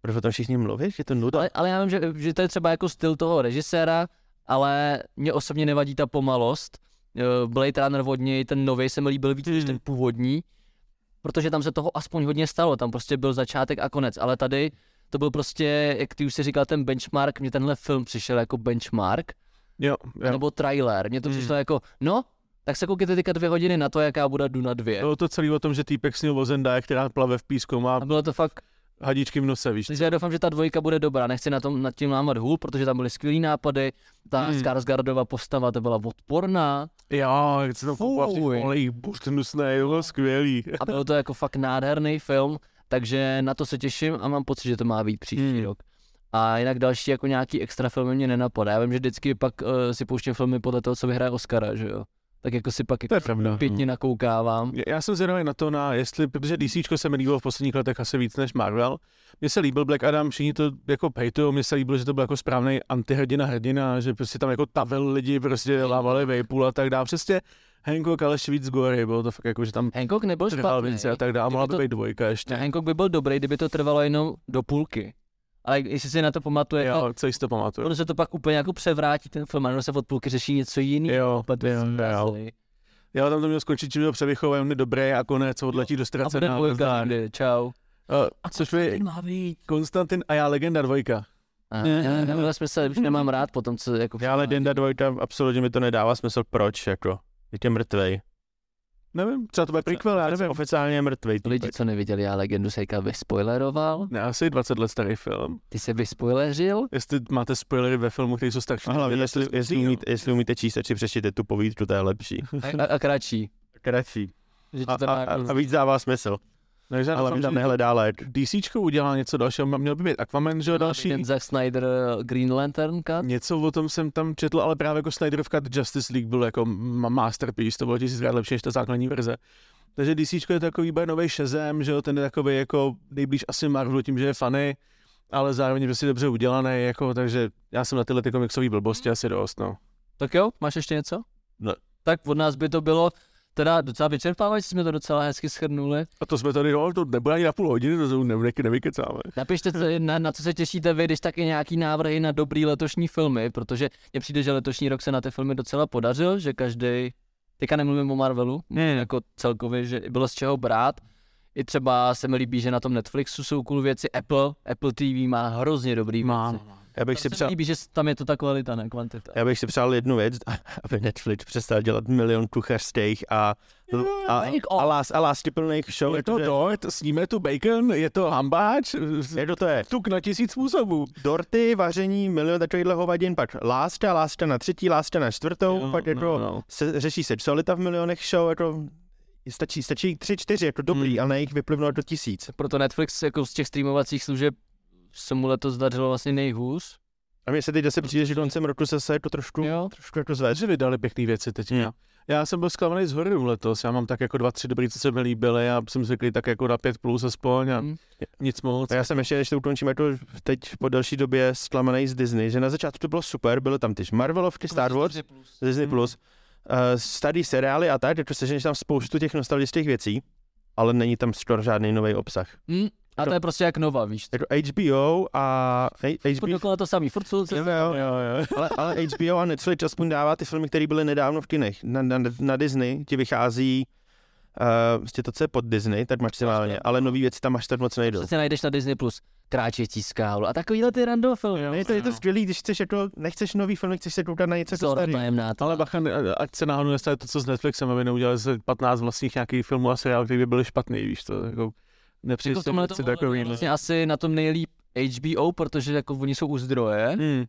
proč o tom všichni mluví, že je to nuda. Ale, ale já vím, že, že to je třeba jako styl toho režiséra, ale mě osobně nevadí ta pomalost. Eh, Blade Runner od něj, ten nový se mi líbil víc než ten původní, protože tam se toho aspoň hodně stalo, tam prostě byl začátek a konec, ale tady to byl prostě, jak ty už si říkal, ten benchmark, mně tenhle film přišel jako benchmark, Jo, jo. nebo trailer, mně to Hmm. přišlo jako, no, tak se koukněte teďka dvě hodiny na to, jaká bude Duna 2. Bylo to celý o tom, že týpek snil o Zendaya, která plave v písku, má A bylo to fakt, hadičky v nose, víš. takže já doufám, že ta dvojka bude dobrá, nechci na tom nad tím lámat hůl, protože tam byly skvělý nápady, ta Hmm. Skarsgardova postava, to byla odporná Jo, jak se tam koupal v těch Fuj. olejích, buřt hnusnej, to bylo skvělý. a byl to jako fakt nádherný film, takže na to se těším a mám pocit, že to má být příští Hmm. rok. A jinak další jako nějaký extra filmy mě nenapadá. Já vím, že vždycky pak uh, si pouštím filmy podle toho, co vyhraje Oscara, že jo. Tak jako si pak To je pravda. pětně nakoukávám. Já- Já jsem zvědavý na to, na jestli, protože DC se mi líbilo v posledních letech asi víc než Marvel. Mně se líbil Black Adam, všichni to jako pejtují, mně se líbilo, že to byl jako správný antihrdina hrdina, že prostě tam jako tavil lidi, prostě lávali vejpůl a tak dále. Přesně Hancock, ale ještě víc gory, bylo to fakt jako, že tam Hancock nebyl špatný. a tak dále, mohla by být dvojka ještě. Hancock by byl dobrý, kdyby to trvalo jenom do půlky. Ale jestli si na to pamatuje, Jo, jo. co jsi to pamatuju. ono se to pak úplně jako převrátí ten film, a ono se od půlky řeší něco jiného. Jo, jo, jo. Já tam to měl skončit, čím byl převychový, on je dobrý a konec odletí do A bude ztracená. dvojka, kdy, čau. Uh, což je má být? Konstantin a já legenda dvojka. A, já nemám smysl, už nemám rád potom, co jako... Já ale Denda dvojka, absolutně mi to nedává smysl, proč, jako. Je tě mrtvej. Nevím, třeba to bude prequel, já nevím. Oficiálně je mrtvej. Lidi, co neviděli, já legendu Sejka vyspoileroval. Ne, asi 20 let starý film. Ty se vyspoileřil? Jestli máte spoilery ve filmu, který jsou starší. A hlavně, než jestli, jestli, zní, umíte, jestli umíte číst, si přečtěte tu povídku, to je lepší. A, a kratší. Kratší. Že A, a, a, a víc dává smysl. No, že Ale tam že nehledá led. DCčko udělá něco dalšího, měl by být Aquaman, že jo, další. Ten Zack Snyder uh, Green Lantern cut? Něco o tom jsem tam četl, ale právě jako Snyderov cut Justice League byl jako ma- masterpiece, to bylo tisíckrát lepší než ta základní verze. Takže DC je takový bude nový Shazam, že jo, ten je takový jako nejblíž asi Marvelu tím, že je funny, ale zároveň prostě dobře udělaný, jako, takže já jsem na tyhle ty komiksové blbosti asi dost, no. Tak jo, máš ještě něco? Ne. Tak od nás by to bylo teda docela vyčerpávající, jsme to docela hezky schrnuli. A to jsme tady, no, to nebude ani na půl hodiny, to jsou ne, ne, nevykecáme. Napište, co, na, na co se těšíte vy, když taky nějaký návrhy na dobrý letošní filmy, protože mně přijde, že letošní rok se na ty filmy docela podařil, že každý, teďka nemluvím o Marvelu, Ne, jako celkově, že bylo z čeho brát. I třeba se mi líbí, že na tom Netflixu jsou cool věci, Apple, Apple TV má hrozně dobrý má. věci. Já bych si Se přál, líbí, že tam je to ta kvalita, ne kvantita. já bych si přál jednu věc, aby Netflix přestal dělat milion kuchařských a, a, a, lás, a show. Je to protože- dort, sníme tu bacon, je to hambáč, Je to to je. tuk na tisíc způsobů. Dorty, vaření, milion takovýchhle hovadin, pak lásta, lásta na třetí, lásta na čtvrtou, Jo, pak jako no, no. Se, řeší sexualita v milionech show, jako stačí, stačí tři, čtyři, jako dobrý, Hmm. a na jich vyplivnout do tisíc. Proto Netflix jako z těch streamovacích služeb se mu letos dařilo vlastně nejhůř. A mně se teď zase přijde, že koncem roku se se to trošku, Jo. trošku jako zved. Takže vydali pěkné věci teď. Hmm. Já jsem byl zklamaný z horidu letos, já mám tak jako dva, tři dobrý, co se mi líbily a jsem zvyklý tak jako na pět plus aspoň a Hmm. nic moc. A já jsem ještě, než to ukončím, jako teď po delší době zklamaný z Disney, že na začátku to bylo super, byly tam ty Marvelovky, Star Wars, Disney+, Hmm. Plus, uh, starý seriály a tak, jako seženeš tam spoustu těch nostalgických věcí, ale není tam skoro žádný nový obsah. Hmm. A to je prostě jak Nova, víš. Jako HBO a Furt HBO, dokola to samý, furt jsou jo, jo, Jo, jo. ale, ale HBO a Netflix aspoň dává ty filmy, které byly nedávno v kinech. Na, na, na Disney ti vychází uh, prostě to, co je pod Disney, tak maximálně, ale nový věci tam až tak moc nejdou. Přesně najdeš na Disney Plus kráčející skálu a takovýhle ty random filmy. Jo. Ne, je to, je to skvělý, když chceš jako, nechceš nový film, chceš se koukat na něco jako Zora starý. tajemná. Ale bacha, ať se náhodou nestane to, co s Netflixem, aby neudělali se 15 vlastních nějakých filmů a seriálů, které by byly špatný, víš to, jako nepřijde Jako takový. vlastně asi na tom nejlíp HBO, protože jako oni jsou u zdroje, Hmm.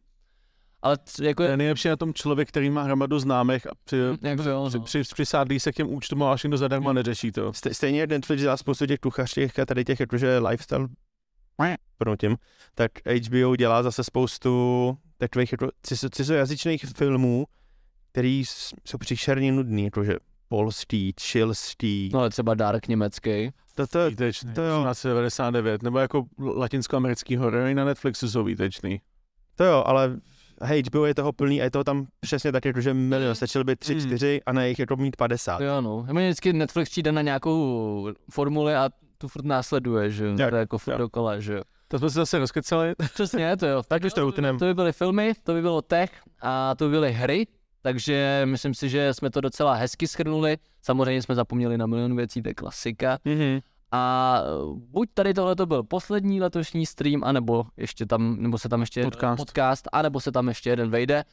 ale c- jako To je, nejlepší na tom člověk, který má hromadu známých a při, jako jo, při, no. při, přisádlí se k těm účtům a až to zadarmo a neřeší to. Ste- Stejně jak Netflix dělá spoustu těch kuchařských a tady těch jakože lifestyle tím, tak HBO dělá zase spoustu takových jako cizo, cizojazyčných filmů, který jsou příšerně nudný, jakože polský, chilský. no ale třeba Dark německý. To, to, Výtečný, to jo. 1899, nebo jako latinskoamerický horor i na Netflixu jsou výtečný. to jo, ale HBO je toho plný a je toho tam přesně tak, jakože milion, stačilo by tři, Hmm. čtyři a na jich jako mít 50. Jo no, mě vždycky Netflix přijde na nějakou formuli a tu furt následuje, že jo, to je jako furt dokola, že jo. To jsme se zase rozkecali. Přesně, to jo. Tak už to utneme. To by byly filmy, to by bylo tech a to by byly hry, takže myslím si, že jsme to docela hezky schrnuli. Samozřejmě jsme zapomněli na milion věcí, to je klasika. Mhm. A uh, buď tady tohle to byl poslední letošní stream, anebo ještě tam, nebo se tam ještě Podcast. podcast anebo se tam ještě jeden vejde.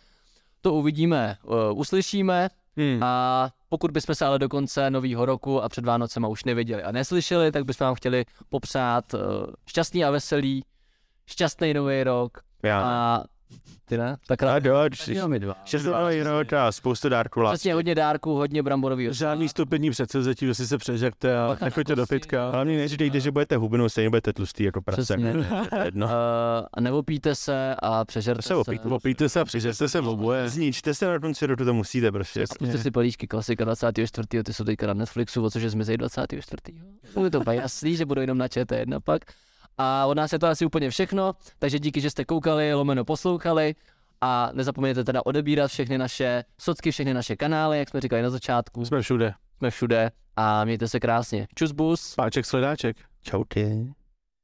To uvidíme, uh, uslyšíme. Hmm. A pokud bychom se ale do konce nového roku a před Vánocema už neviděli a neslyšeli, tak bychom vám chtěli popřát uh, šťastný a veselý, šťastný nový rok Já. a ty ne? Tak A rád. doč, Jo, my dva. rok a spoustu dárků. Přesně hodně dárků, hodně bramborový Žádný stupidní předsevzetí, že si se přežerte a nechoďte do fitka. Hlavně neříkejte, že budete hubinu, stejně budete tlustý jako prase. Přesně. Jedno. Uh, a neopijte se a přežerte Se se. opijte. Opijte se a přižerte se v oboje. Zničte se na konci roku, to musíte prostě. Zkuste si políčky klasika 24. ty jsou teďka na Netflixu, o což je zmizej 24. Bude to jasný, že budou jenom na ČT1 pak. A od nás je to asi úplně všechno, takže díky, že jste koukali, lomeno poslouchali a nezapomeňte teda odebírat všechny naše socky, všechny naše kanály, jak jsme říkali na začátku, Jsme všude. jsme všude a mějte se krásně. Čus bus. Páček sledáček. Čau ty.